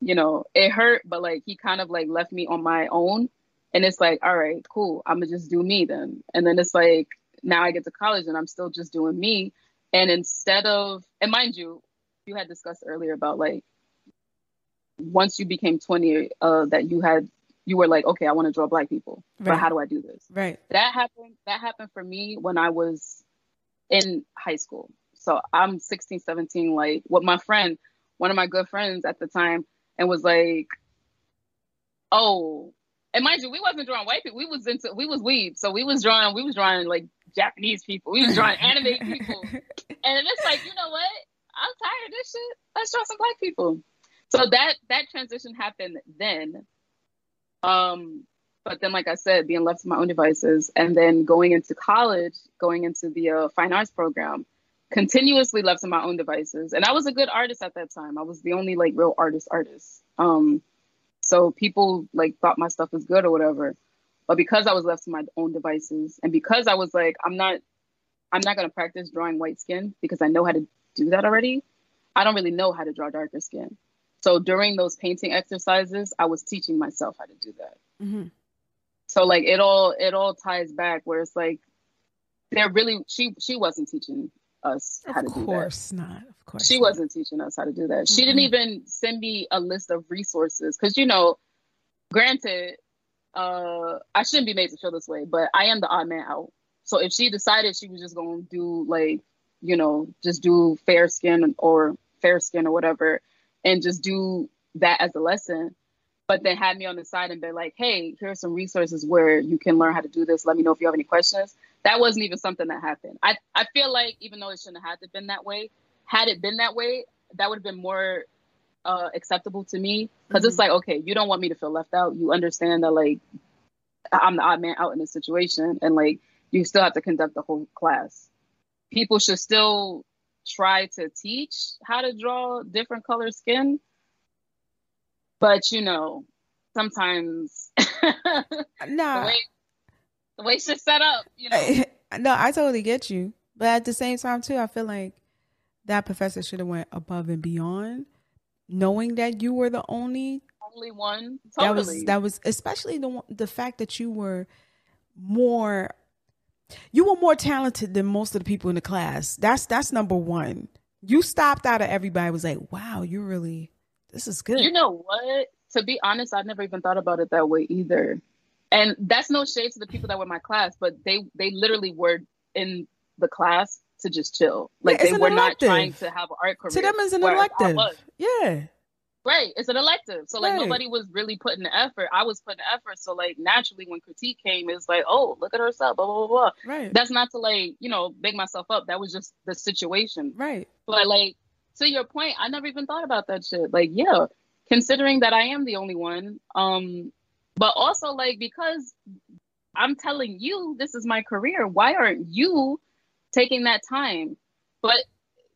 you know, it hurt, but like he kind of like left me on my own. And it's like, all right, cool. I'm gonna just do me then. And then it's like now I get to college and I'm still just doing me. And instead of, and mind you, you had discussed earlier about like once you became 20, uh, that you had, you were like, okay, I want to draw black people, right. but how do I do this? Right. That happened. That happened for me when I was in high school. So I'm 16, 17, like what my friend, one of my good friends at the time, and was like, oh, and mind you, we wasn't drawing white people. We was into we was weeb. So we was drawing we was drawing like Japanese people. We was drawing anime people. And it's like, you know what? I'm tired of this shit. Let's draw some black people. So that that transition happened then. Um, but then, like I said, being left to my own devices, and then going into college, going into the uh, fine arts program, continuously left to my own devices. And I was a good artist at that time. I was the only like real artist artist. Um, so people like thought my stuff was good or whatever. But because I was left to my own devices and because I was like, I'm not I'm not gonna practice drawing white skin because I know how to do that already. I don't really know how to draw darker skin. So during those painting exercises, I was teaching myself how to do that. Mm-hmm. So like it all it all ties back where it's like they're really she she wasn't teaching us how of to do that. Of course not. Of course. She not. wasn't teaching us how to do that. Mm-hmm. She didn't even send me a list of resources because you know, granted, uh, I shouldn't be made to feel this way, but I am the odd man out. So if she decided she was just going to do like, you know, just do fair skin or fair skin or whatever, and just do that as a lesson, but then had me on the side and be like, hey, here are some resources where you can learn how to do this. Let me know if you have any questions that wasn't even something that happened. I, I feel like even though it shouldn't have had been that way, had it been that way, that would have been more uh, acceptable to me because mm-hmm. it's like, okay, you don't want me to feel left out. You understand that like I'm the odd man out in this situation, and like you still have to conduct the whole class. People should still try to teach how to draw different color skin, but you know, sometimes no. The the way she's set up, you know. no, I totally get you, but at the same time too, I feel like that professor should have went above and beyond, knowing that you were the only only one. Totally. That was that was especially the the fact that you were more you were more talented than most of the people in the class. That's that's number one. You stopped out of everybody was like, wow, you really this is good. You know what? To be honest, I never even thought about it that way either and that's no shade to the people that were in my class but they they literally were in the class to just chill like yeah, they were not trying to have an art career to them as an elective yeah right it's an elective. So like right. nobody was really putting the effort. I was putting the effort. So like naturally when critique came it's like oh look at herself blah blah blah blah. Right. That's not to like you know big myself up. That was just the situation. Right. But like to your point i never even thought about that shit. Like yeah considering that i am the only one um but also like because I'm telling you this is my career, why aren't you taking that time? But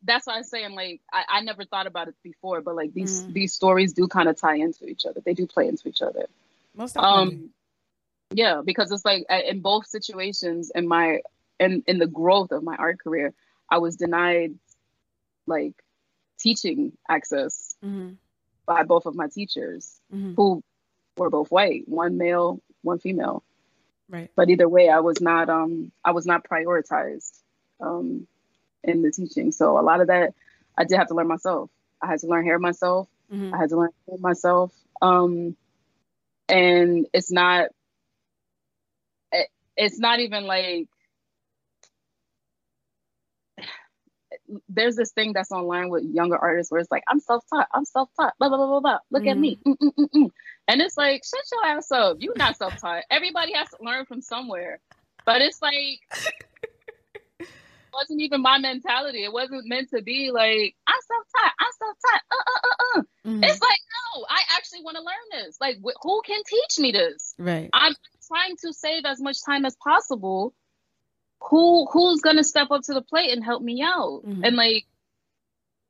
that's why I'm saying like I, I never thought about it before, but like these mm. these stories do kind of tie into each other. They do play into each other. Most definitely. Um, yeah, because it's like in both situations in my in in the growth of my art career, I was denied like teaching access mm-hmm. by both of my teachers mm-hmm. who were both white, one male, one female. Right. But either way, I was not um I was not prioritized um in the teaching. So a lot of that I did have to learn myself. I had to learn hair myself. Mm-hmm. I had to learn myself. Um and it's not it, it's not even like there's this thing that's online with younger artists where it's like, I'm self-taught, I'm self-taught, blah blah blah blah blah. Look mm-hmm. at me, mm, mm, mm, and it's like, shut your ass up. You're not self-taught. Everybody has to learn from somewhere, but it's like. Wasn't even my mentality. It wasn't meant to be like I'm self-taught. I'm self-taught. Uh, uh, uh, uh. Mm-hmm. It's like no, I actually want to learn this. Like, wh- who can teach me this? Right. I'm trying to save as much time as possible who who's gonna step up to the plate and help me out mm-hmm. and like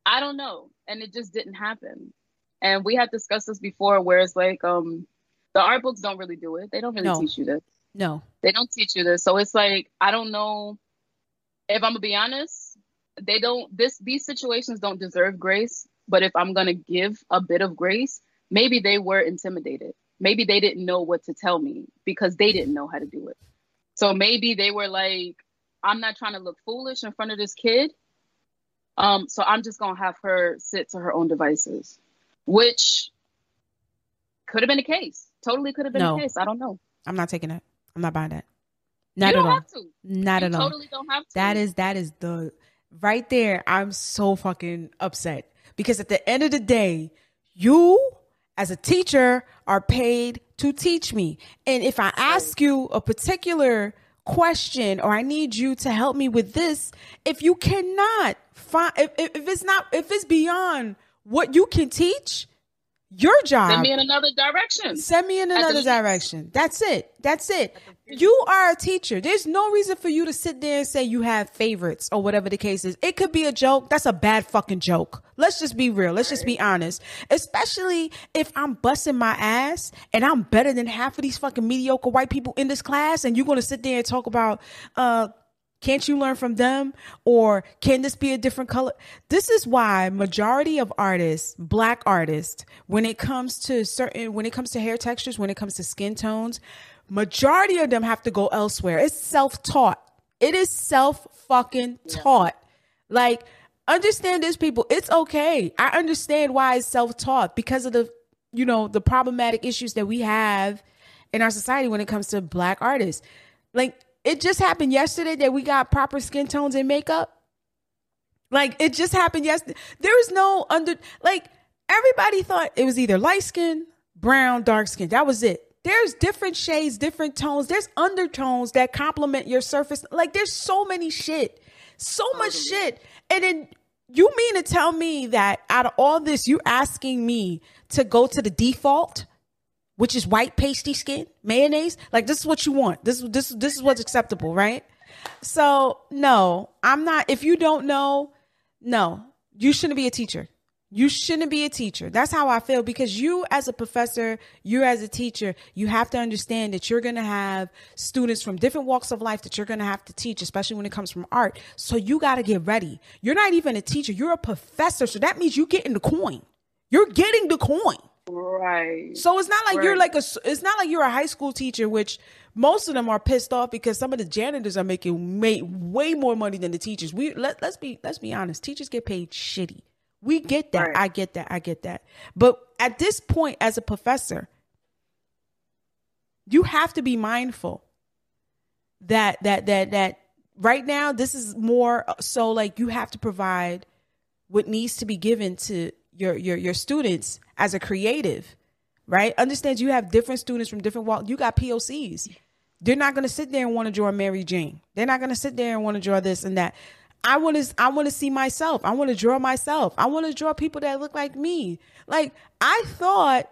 i don't know and it just didn't happen and we had discussed this before where it's like um the art books don't really do it they don't really no. teach you this no they don't teach you this so it's like i don't know if i'm gonna be honest they don't this these situations don't deserve grace but if i'm gonna give a bit of grace maybe they were intimidated maybe they didn't know what to tell me because they didn't know how to do it so maybe they were like, I'm not trying to look foolish in front of this kid. Um, so I'm just gonna have her sit to her own devices, which could have been the case. Totally could have been no. the case. I don't know. I'm not taking it. I'm not buying that. Not at all. Not you at all. Totally don't have to. That is that is the right there. I'm so fucking upset because at the end of the day, you as a teacher are paid to teach me. And if I ask you a particular question or I need you to help me with this, if you cannot find, if, if it's not, if it's beyond what you can teach, your job. Send me in another direction. Send me in another direction. That's it. That's it. You are a teacher. There's no reason for you to sit there and say you have favorites or whatever the case is. It could be a joke. That's a bad fucking joke. Let's just be real. Let's just be honest. Especially if I'm busting my ass and I'm better than half of these fucking mediocre white people in this class and you're going to sit there and talk about uh can't you learn from them? Or can this be a different color? This is why majority of artists, black artists, when it comes to certain, when it comes to hair textures, when it comes to skin tones, majority of them have to go elsewhere. It's self-taught. It is self fucking taught. Yeah. Like, understand this, people. It's okay. I understand why it's self-taught because of the, you know, the problematic issues that we have in our society when it comes to black artists. Like, it just happened yesterday that we got proper skin tones and makeup. Like it just happened yesterday. There is no under like everybody thought it was either light skin, brown, dark skin. That was it. There's different shades, different tones. There's undertones that complement your surface. Like there's so many shit. So much shit. And then you mean to tell me that out of all this, you're asking me to go to the default which is white pasty skin, mayonnaise. Like this is what you want. This this this is what's acceptable, right? So no, I'm not. If you don't know, no, you shouldn't be a teacher. You shouldn't be a teacher. That's how I feel because you, as a professor, you as a teacher, you have to understand that you're going to have students from different walks of life that you're going to have to teach, especially when it comes from art. So you got to get ready. You're not even a teacher. You're a professor. So that means you're getting the coin. You're getting the coin. Right. So it's not like right. you're like a it's not like you're a high school teacher which most of them are pissed off because some of the janitors are making way, way more money than the teachers. We let, let's be let's be honest. Teachers get paid shitty. We get that. Right. I get that. I get that. But at this point as a professor, you have to be mindful that that that that right now this is more uh, so like you have to provide what needs to be given to your your your students as a creative, right? Understand you have different students from different walks. You got POCs. They're not going to sit there and want to draw Mary Jane. They're not going to sit there and want to draw this and that. I want to I want to see myself. I want to draw myself. I want to draw people that look like me. Like I thought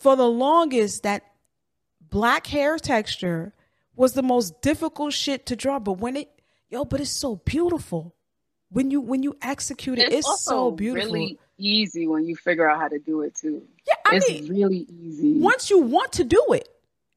for the longest that black hair texture was the most difficult shit to draw, but when it yo, but it's so beautiful. when you when you execute it, it's, it's so beautiful. Really easy when you figure out how to do it too. Yeah, I it's mean, really easy once you want to do it,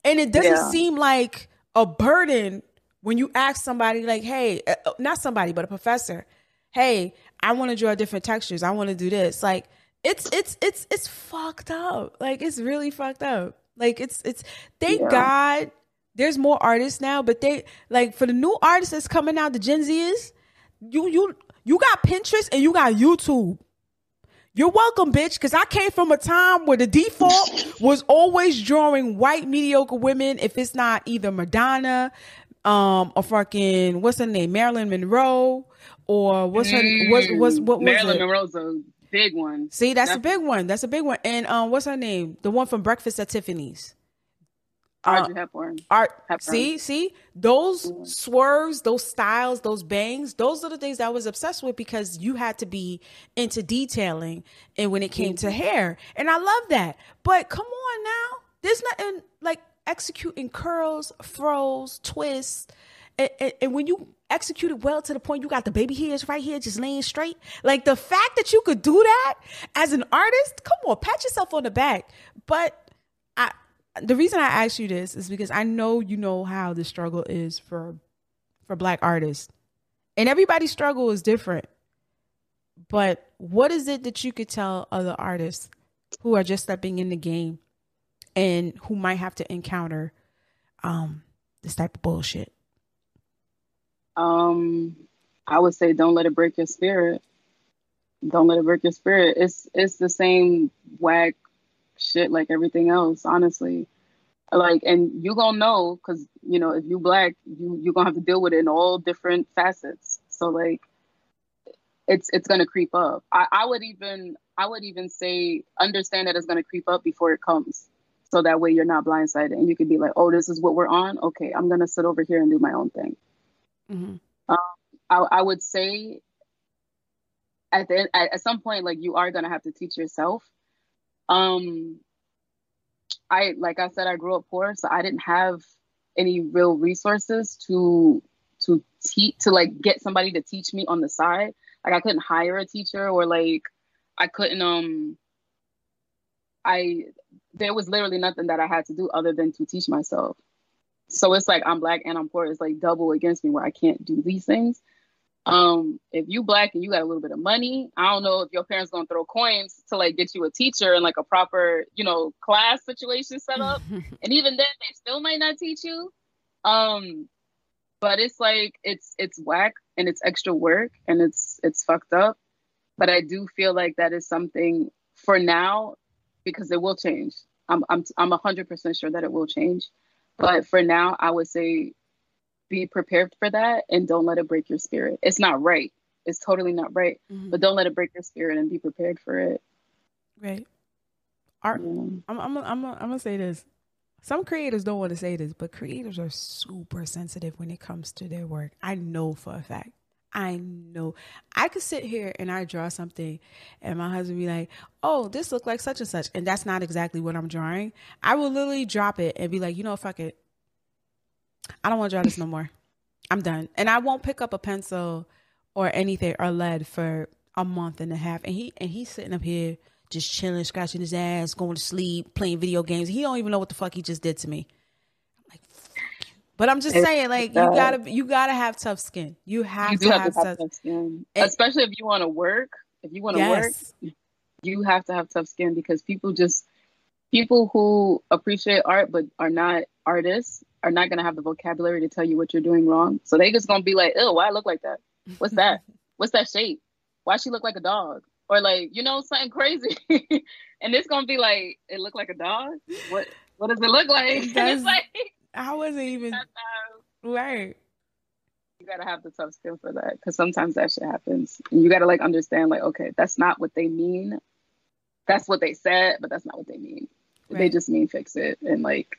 and it doesn't yeah. seem like a burden when you ask somebody like, "Hey, uh, uh, not somebody, but a professor, hey, I want to draw different textures. I want to do this." Like it's it's it's it's fucked up. Like it's really fucked up. Like it's it's thank yeah. God there's more artists now, but they like for the new artists that's coming out, the Gen Zers, you you you got Pinterest and you got YouTube. You're welcome, bitch, because I came from a time where the default was always drawing white mediocre women. If it's not either Madonna, um, or fucking what's her name, Marilyn Monroe, or what's her mm, what's what's what was Marilyn it? Monroe's a big one. See, that's, that's a big one. That's a big one. And um, what's her name? The one from Breakfast at Tiffany's. Audrey uh, Hepburn. Art. Hepburn. See, see those mm. swerves, those styles, those bangs. Those are the things I was obsessed with because you had to be into detailing, and when it came mm-hmm. to hair, and I love that. But come on now, there's nothing like executing curls, fros, twists, and, and, and when you execute it well to the point you got the baby hairs right here just laying straight, like the fact that you could do that as an artist, come on, pat yourself on the back. But I the reason I ask you this is because I know you know how the struggle is for for black artists. And everybody's struggle is different. But what is it that you could tell other artists who are just stepping in the game and who might have to encounter um this type of bullshit? Um I would say don't let it break your spirit. Don't let it break your spirit. It's it's the same whack shit like everything else, honestly. Like, and you gonna know because you know if you black, you you gonna have to deal with it in all different facets. So like, it's it's gonna creep up. I, I would even I would even say understand that it's gonna creep up before it comes, so that way you're not blindsided and you could be like, oh, this is what we're on. Okay, I'm gonna sit over here and do my own thing. Mm-hmm. Um, I, I would say at the at, at some point, like you are gonna have to teach yourself um, I like I said, I grew up poor, so I didn't have any real resources to to teach to like get somebody to teach me on the side. Like I couldn't hire a teacher or like I couldn't um I there was literally nothing that I had to do other than to teach myself. So it's like I'm black and I'm poor. It's like double against me where I can't do these things. Um, if you black and you got a little bit of money, I don't know if your parents gonna throw coins to like get you a teacher and like a proper, you know, class situation set up. and even then they still might not teach you. Um, but it's like it's it's whack and it's extra work and it's it's fucked up. But I do feel like that is something for now because it will change. I'm I'm I'm hundred percent sure that it will change. But for now, I would say be prepared for that and don't let it break your spirit. It's not right. It's totally not right. Mm-hmm. But don't let it break your spirit and be prepared for it. Right. Art. Yeah. I'm. I'm. I'm. I'm gonna say this. Some creators don't want to say this, but creators are super sensitive when it comes to their work. I know for a fact. I know. I could sit here and I draw something, and my husband be like, "Oh, this look like such and such," and that's not exactly what I'm drawing. I will literally drop it and be like, "You know, fuck it. I don't want to draw this no more. I'm done. And I won't pick up a pencil or anything or lead for a month and a half. And he and he's sitting up here just chilling, scratching his ass, going to sleep, playing video games. He don't even know what the fuck he just did to me. I'm like, fuck you. but I'm just it's, saying, like, you gotta you gotta have tough skin. You have, you to, have, have to have tough, skin, and, especially if you want to work. If you want to yes. work, you have to have tough skin because people just people who appreciate art but are not artists are not going to have the vocabulary to tell you what you're doing wrong. So they just going to be like, "Oh, why I look like that? What's that? What's that shape? Why she look like a dog?" Or like, you know, something crazy. and it's going to be like, "It look like a dog? What what does it look like?" it's like I wasn't even right. You gotta have the tough skin for that because sometimes that shit happens, and you gotta like understand, like, okay, that's not what they mean. That's what they said, but that's not what they mean. Right. They just mean fix it, and like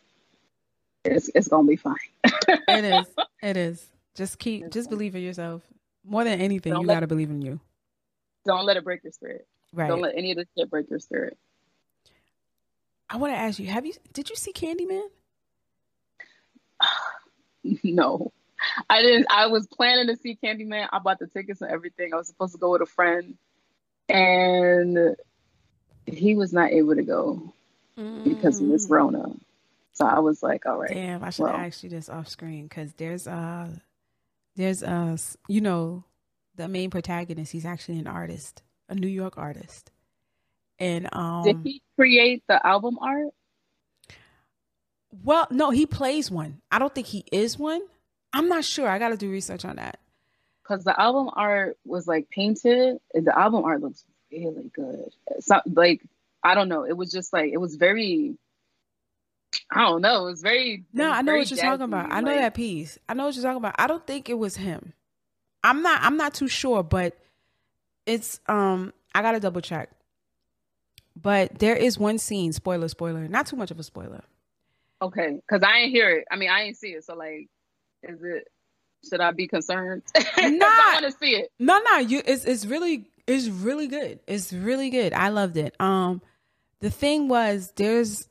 it's it's gonna be fine. it is. It is. Just keep. Just believe in yourself. More than anything, don't you let, gotta believe in you. Don't let it break your spirit. Right. Don't let any of this shit break your spirit. I want to ask you: Have you? Did you see Candyman? no. I didn't. I was planning to see Candyman. I bought the tickets and everything. I was supposed to go with a friend, and he was not able to go mm. because of mm. Rona. So I was like, all right. Damn, I should well. ask you this off screen because there's uh there's uh you know the main protagonist. He's actually an artist, a New York artist, and um. Did he create the album art? Well, no, he plays one. I don't think he is one. I'm not sure. I got to do research on that. Because the album art was like painted. and The album art looks really good. So, like, I don't know. It was just like, it was very, I don't know. It was very. No, I know what you're jazzy. talking about. I know like, that piece. I know what you're talking about. I don't think it was him. I'm not, I'm not too sure, but it's, um, I got to double check. But there is one scene, spoiler, spoiler, not too much of a spoiler Okay, because I ain't hear it. I mean, I ain't see it. So like, is it? Should I be concerned? Nah, I want to see it. No, no, you. It's it's really it's really good. It's really good. I loved it. Um, the thing was, there's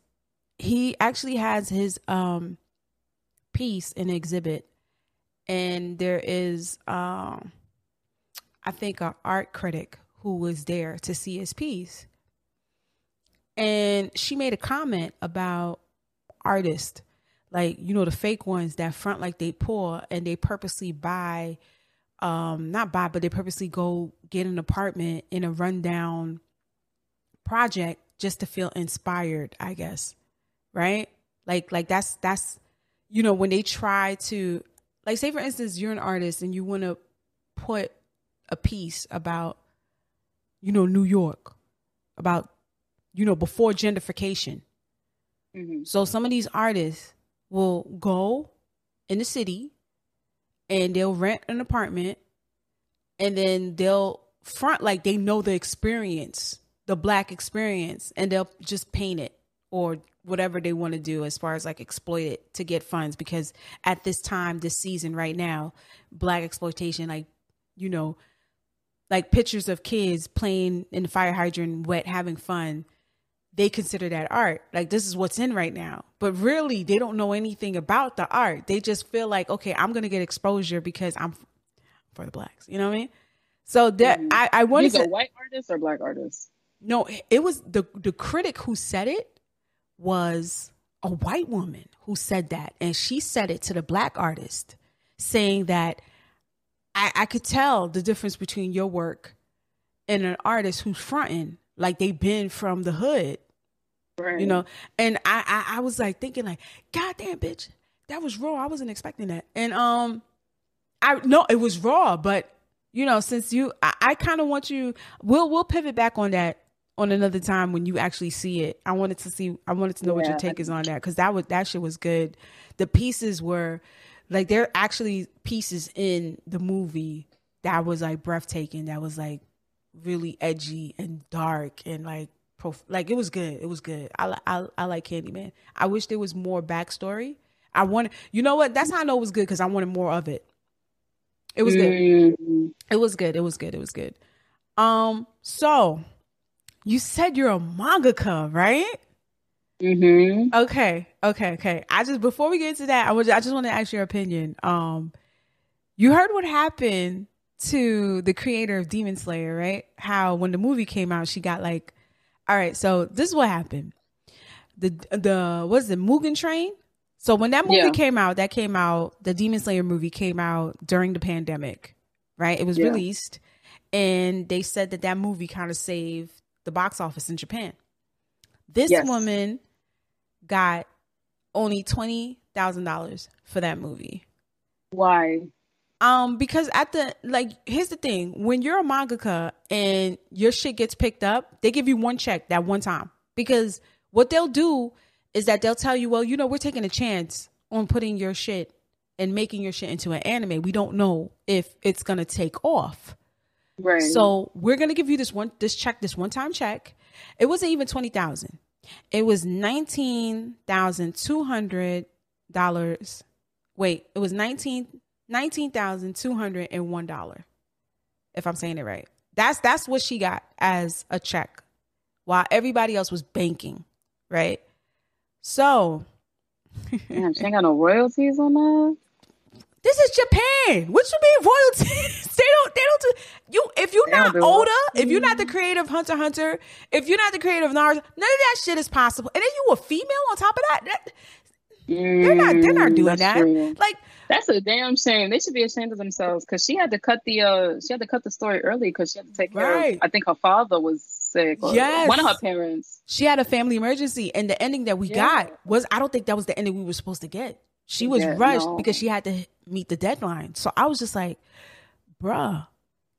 he actually has his um piece in exhibit, and there is um, I think an art critic who was there to see his piece, and she made a comment about artists, like you know the fake ones that front like they poor and they purposely buy, um, not buy, but they purposely go get an apartment in a rundown project just to feel inspired, I guess, right? Like like that's that's you know when they try to like say for instance you're an artist and you want to put a piece about you know New York about you know before gentrification Mm-hmm. So some of these artists will go in the city and they'll rent an apartment and then they'll front like they know the experience, the black experience, and they'll just paint it or whatever they want to do as far as like exploit it to get funds because at this time this season right now black exploitation like you know like pictures of kids playing in the fire hydrant wet having fun they consider that art. Like this is what's in right now. But really, they don't know anything about the art. They just feel like, okay, I'm gonna get exposure because I'm for the blacks. You know what I mean? So that mm-hmm. I, I wanted He's to, a white artist or black artist. No, it was the the critic who said it was a white woman who said that, and she said it to the black artist, saying that I, I could tell the difference between your work and an artist who's fronting like they've been from the hood Right. You know, and I, I I was like thinking like, God damn bitch, that was raw. I wasn't expecting that. And um I no, it was raw, but you know, since you I, I kind of want you we'll we'll pivot back on that on another time when you actually see it. I wanted to see I wanted to know yeah. what your take is on that cuz that was that shit was good. The pieces were like there are actually pieces in the movie that was like breathtaking that was like really edgy and dark and like prof- like it was good. It was good. I I I like Candyman. I wish there was more backstory. I wanted, you know what? That's how I know it was good because I wanted more of it. It was good. Mm. It was good. It was good. It was good. Um, so you said you're a mangaka, right? Mm-hmm. Okay, okay, okay. I just before we get into that, I would I just want to ask your opinion. Um, you heard what happened to the creator of Demon Slayer, right? How when the movie came out, she got like all right, so this is what happened. The the was the Mugen Train? So when that movie yeah. came out, that came out, the Demon Slayer movie came out during the pandemic, right? It was yeah. released, and they said that that movie kind of saved the box office in Japan. This yes. woman got only twenty thousand dollars for that movie. Why? Um, because at the like, here's the thing: when you're a mangaka and your shit gets picked up, they give you one check that one time. Because what they'll do is that they'll tell you, well, you know, we're taking a chance on putting your shit and making your shit into an anime. We don't know if it's gonna take off. Right. So we're gonna give you this one, this check, this one time check. It wasn't even twenty thousand. It was nineteen thousand two hundred dollars. Wait, it was nineteen $19,201 if I'm saying it right. That's that's what she got as a check while everybody else was banking, right? So Damn, she ain't got no royalties on that. This is Japan. What you mean royalty? they don't. They don't do you. If you're not Oda, if you're not the creative Hunter Hunter, if you're not the creative of Naruto, none of that shit is possible. And then you a female on top of that. that they're not. They're not mm, doing that. True. Like that's a damn shame. They should be ashamed of themselves because she had to cut the. uh She had to cut the story early because she had to take care. Right. Of, I think her father was sick. yes. One of her parents. She had a family emergency, and the ending that we yeah. got was. I don't think that was the ending we were supposed to get. She was yeah, rushed no. because she had to meet the deadline. So I was just like, bruh,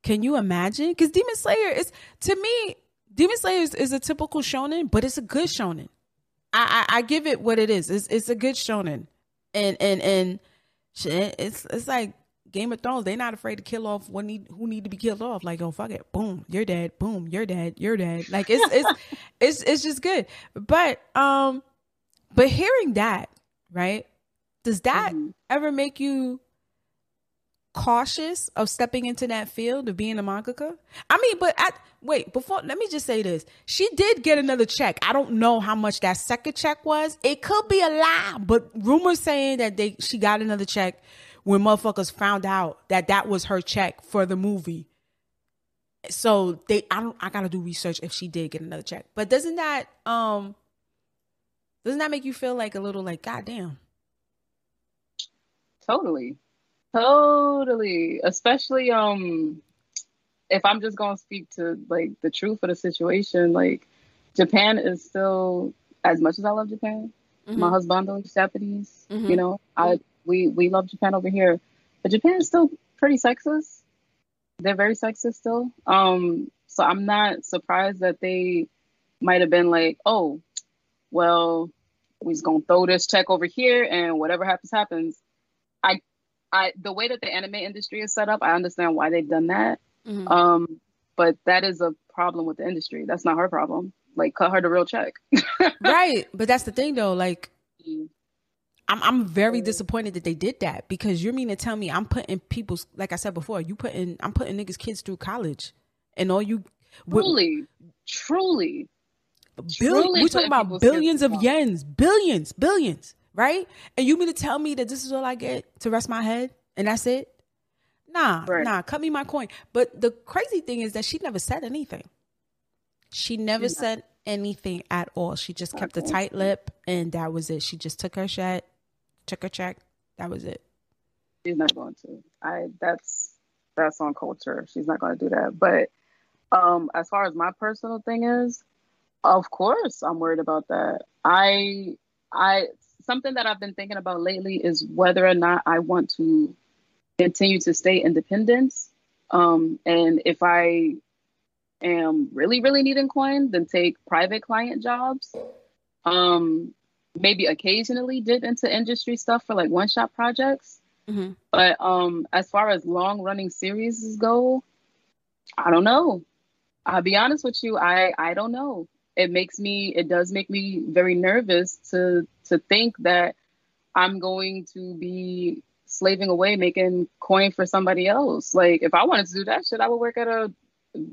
can you imagine? Because Demon Slayer is to me, Demon Slayer is, is, a typical shonen, but it's a good shonen. I, I, I give it what it is. It's it's a good shonen, and and and shit, it's it's like Game of Thrones. They're not afraid to kill off what need who need to be killed off. Like oh fuck it, boom, you're dead. Boom, you're dead. You're dead. Like it's it's it's it's just good. But um, but hearing that right does that mm-hmm. ever make you cautious of stepping into that field of being a mangaka? I mean, but at, wait, before let me just say this. She did get another check. I don't know how much that second check was. It could be a lie, but rumors saying that they she got another check when motherfuckers found out that that was her check for the movie. So they I don't I got to do research if she did get another check. But doesn't that um doesn't that make you feel like a little like goddamn? Totally. Totally. Especially um if I'm just gonna speak to like the truth of the situation, like Japan is still as much as I love Japan, mm-hmm. my husband is Japanese, mm-hmm. you know, I we we love Japan over here. But Japan is still pretty sexist. They're very sexist still. Um so I'm not surprised that they might have been like, oh, well, we're just gonna throw this check over here and whatever happens happens I, I the way that the anime industry is set up, I understand why they've done that. Mm-hmm. Um, but that is a problem with the industry. That's not her problem. Like, cut her the real check. right, but that's the thing though. Like, mm. I'm I'm very disappointed that they did that because you're mean to tell me I'm putting people's like I said before, you putting I'm putting niggas kids through college, and all you truly, truly, truly we're talking about billions of yens, billions, billions right? And you mean to tell me that this is all I get to rest my head and that's it? Nah, right. nah, cut me my coin. But the crazy thing is that she never said anything. She never said anything at all. She just kept a tight lip and that was it. She just took her shot, took her check. That was it. She's not going to. I that's that's on culture. She's not going to do that. But um as far as my personal thing is, of course I'm worried about that. I I something that I've been thinking about lately is whether or not I want to continue to stay independent. Um, and if I am really, really needing coin, then take private client jobs. Um, maybe occasionally dip into industry stuff for like one shot projects. Mm-hmm. But um, as far as long running series go, I don't know. I'll be honest with you, I I don't know it makes me it does make me very nervous to to think that I'm going to be slaving away making coin for somebody else. Like if I wanted to do that shit, I would work at a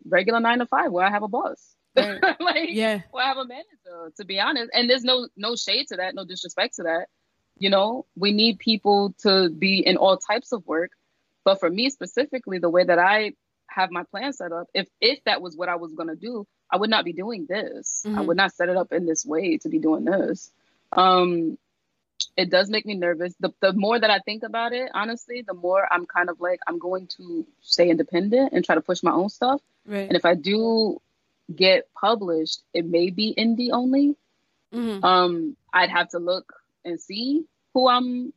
regular nine to five where I have a boss. Right. like yeah, where I have a manager, to be honest. And there's no no shade to that, no disrespect to that. You know, we need people to be in all types of work. But for me specifically, the way that I have my plan set up, if if that was what I was gonna do, I would not be doing this. Mm-hmm. I would not set it up in this way to be doing this. Um, it does make me nervous. The, the more that I think about it, honestly, the more I'm kind of like, I'm going to stay independent and try to push my own stuff. Right. And if I do get published, it may be indie only. Mm-hmm. Um, I'd have to look and see who I'm,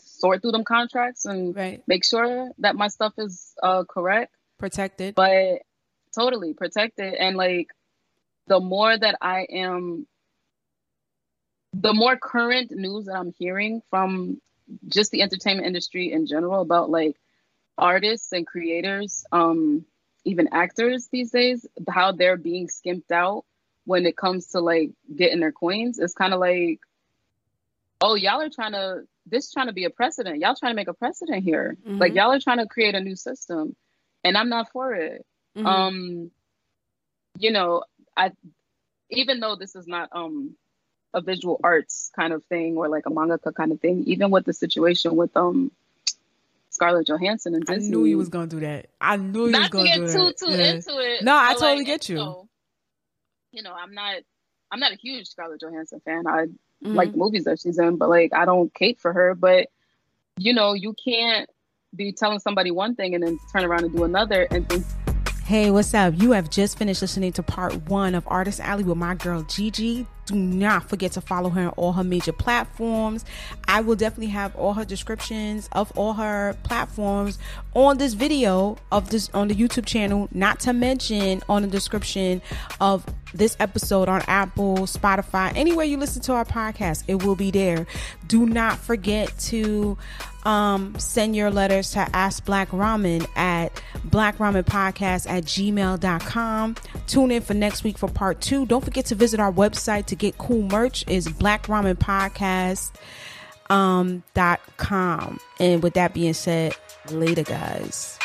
sort through them contracts and right. make sure that my stuff is uh, correct, protected. But totally protected. And like the more that i am the more current news that i'm hearing from just the entertainment industry in general about like artists and creators um even actors these days how they're being skimped out when it comes to like getting their coins. It's kind of like oh y'all are trying to this trying to be a precedent. Y'all trying to make a precedent here. Mm-hmm. like y'all are trying to create a new system and i'm not for it Mm-hmm. Um, you know, I even though this is not um a visual arts kind of thing or like a mangaka kind of thing, even with the situation with um Scarlett Johansson and Disney. I knew you was gonna do that. I knew you was gonna do too, that. Too yeah. into it. No, I totally like, get you. So, you know, I'm not. I'm not a huge Scarlett Johansson fan. I mm-hmm. like movies that she's in, but like I don't cape for her. But you know, you can't be telling somebody one thing and then turn around and do another and think Hey, what's up? You have just finished listening to part one of Artist Alley with my girl Gigi. Do not forget to follow her on all her major platforms. I will definitely have all her descriptions of all her platforms on this video of this on the YouTube channel, not to mention on the description of this episode on Apple, Spotify, anywhere you listen to our podcast, it will be there. Do not forget to um, send your letters to Ask Black Ramen at blackramenpodcast at gmail.com. Tune in for next week for part two. Don't forget to visit our website to get cool merch is blackramenpodcast um, dot com. And with that being said, later guys.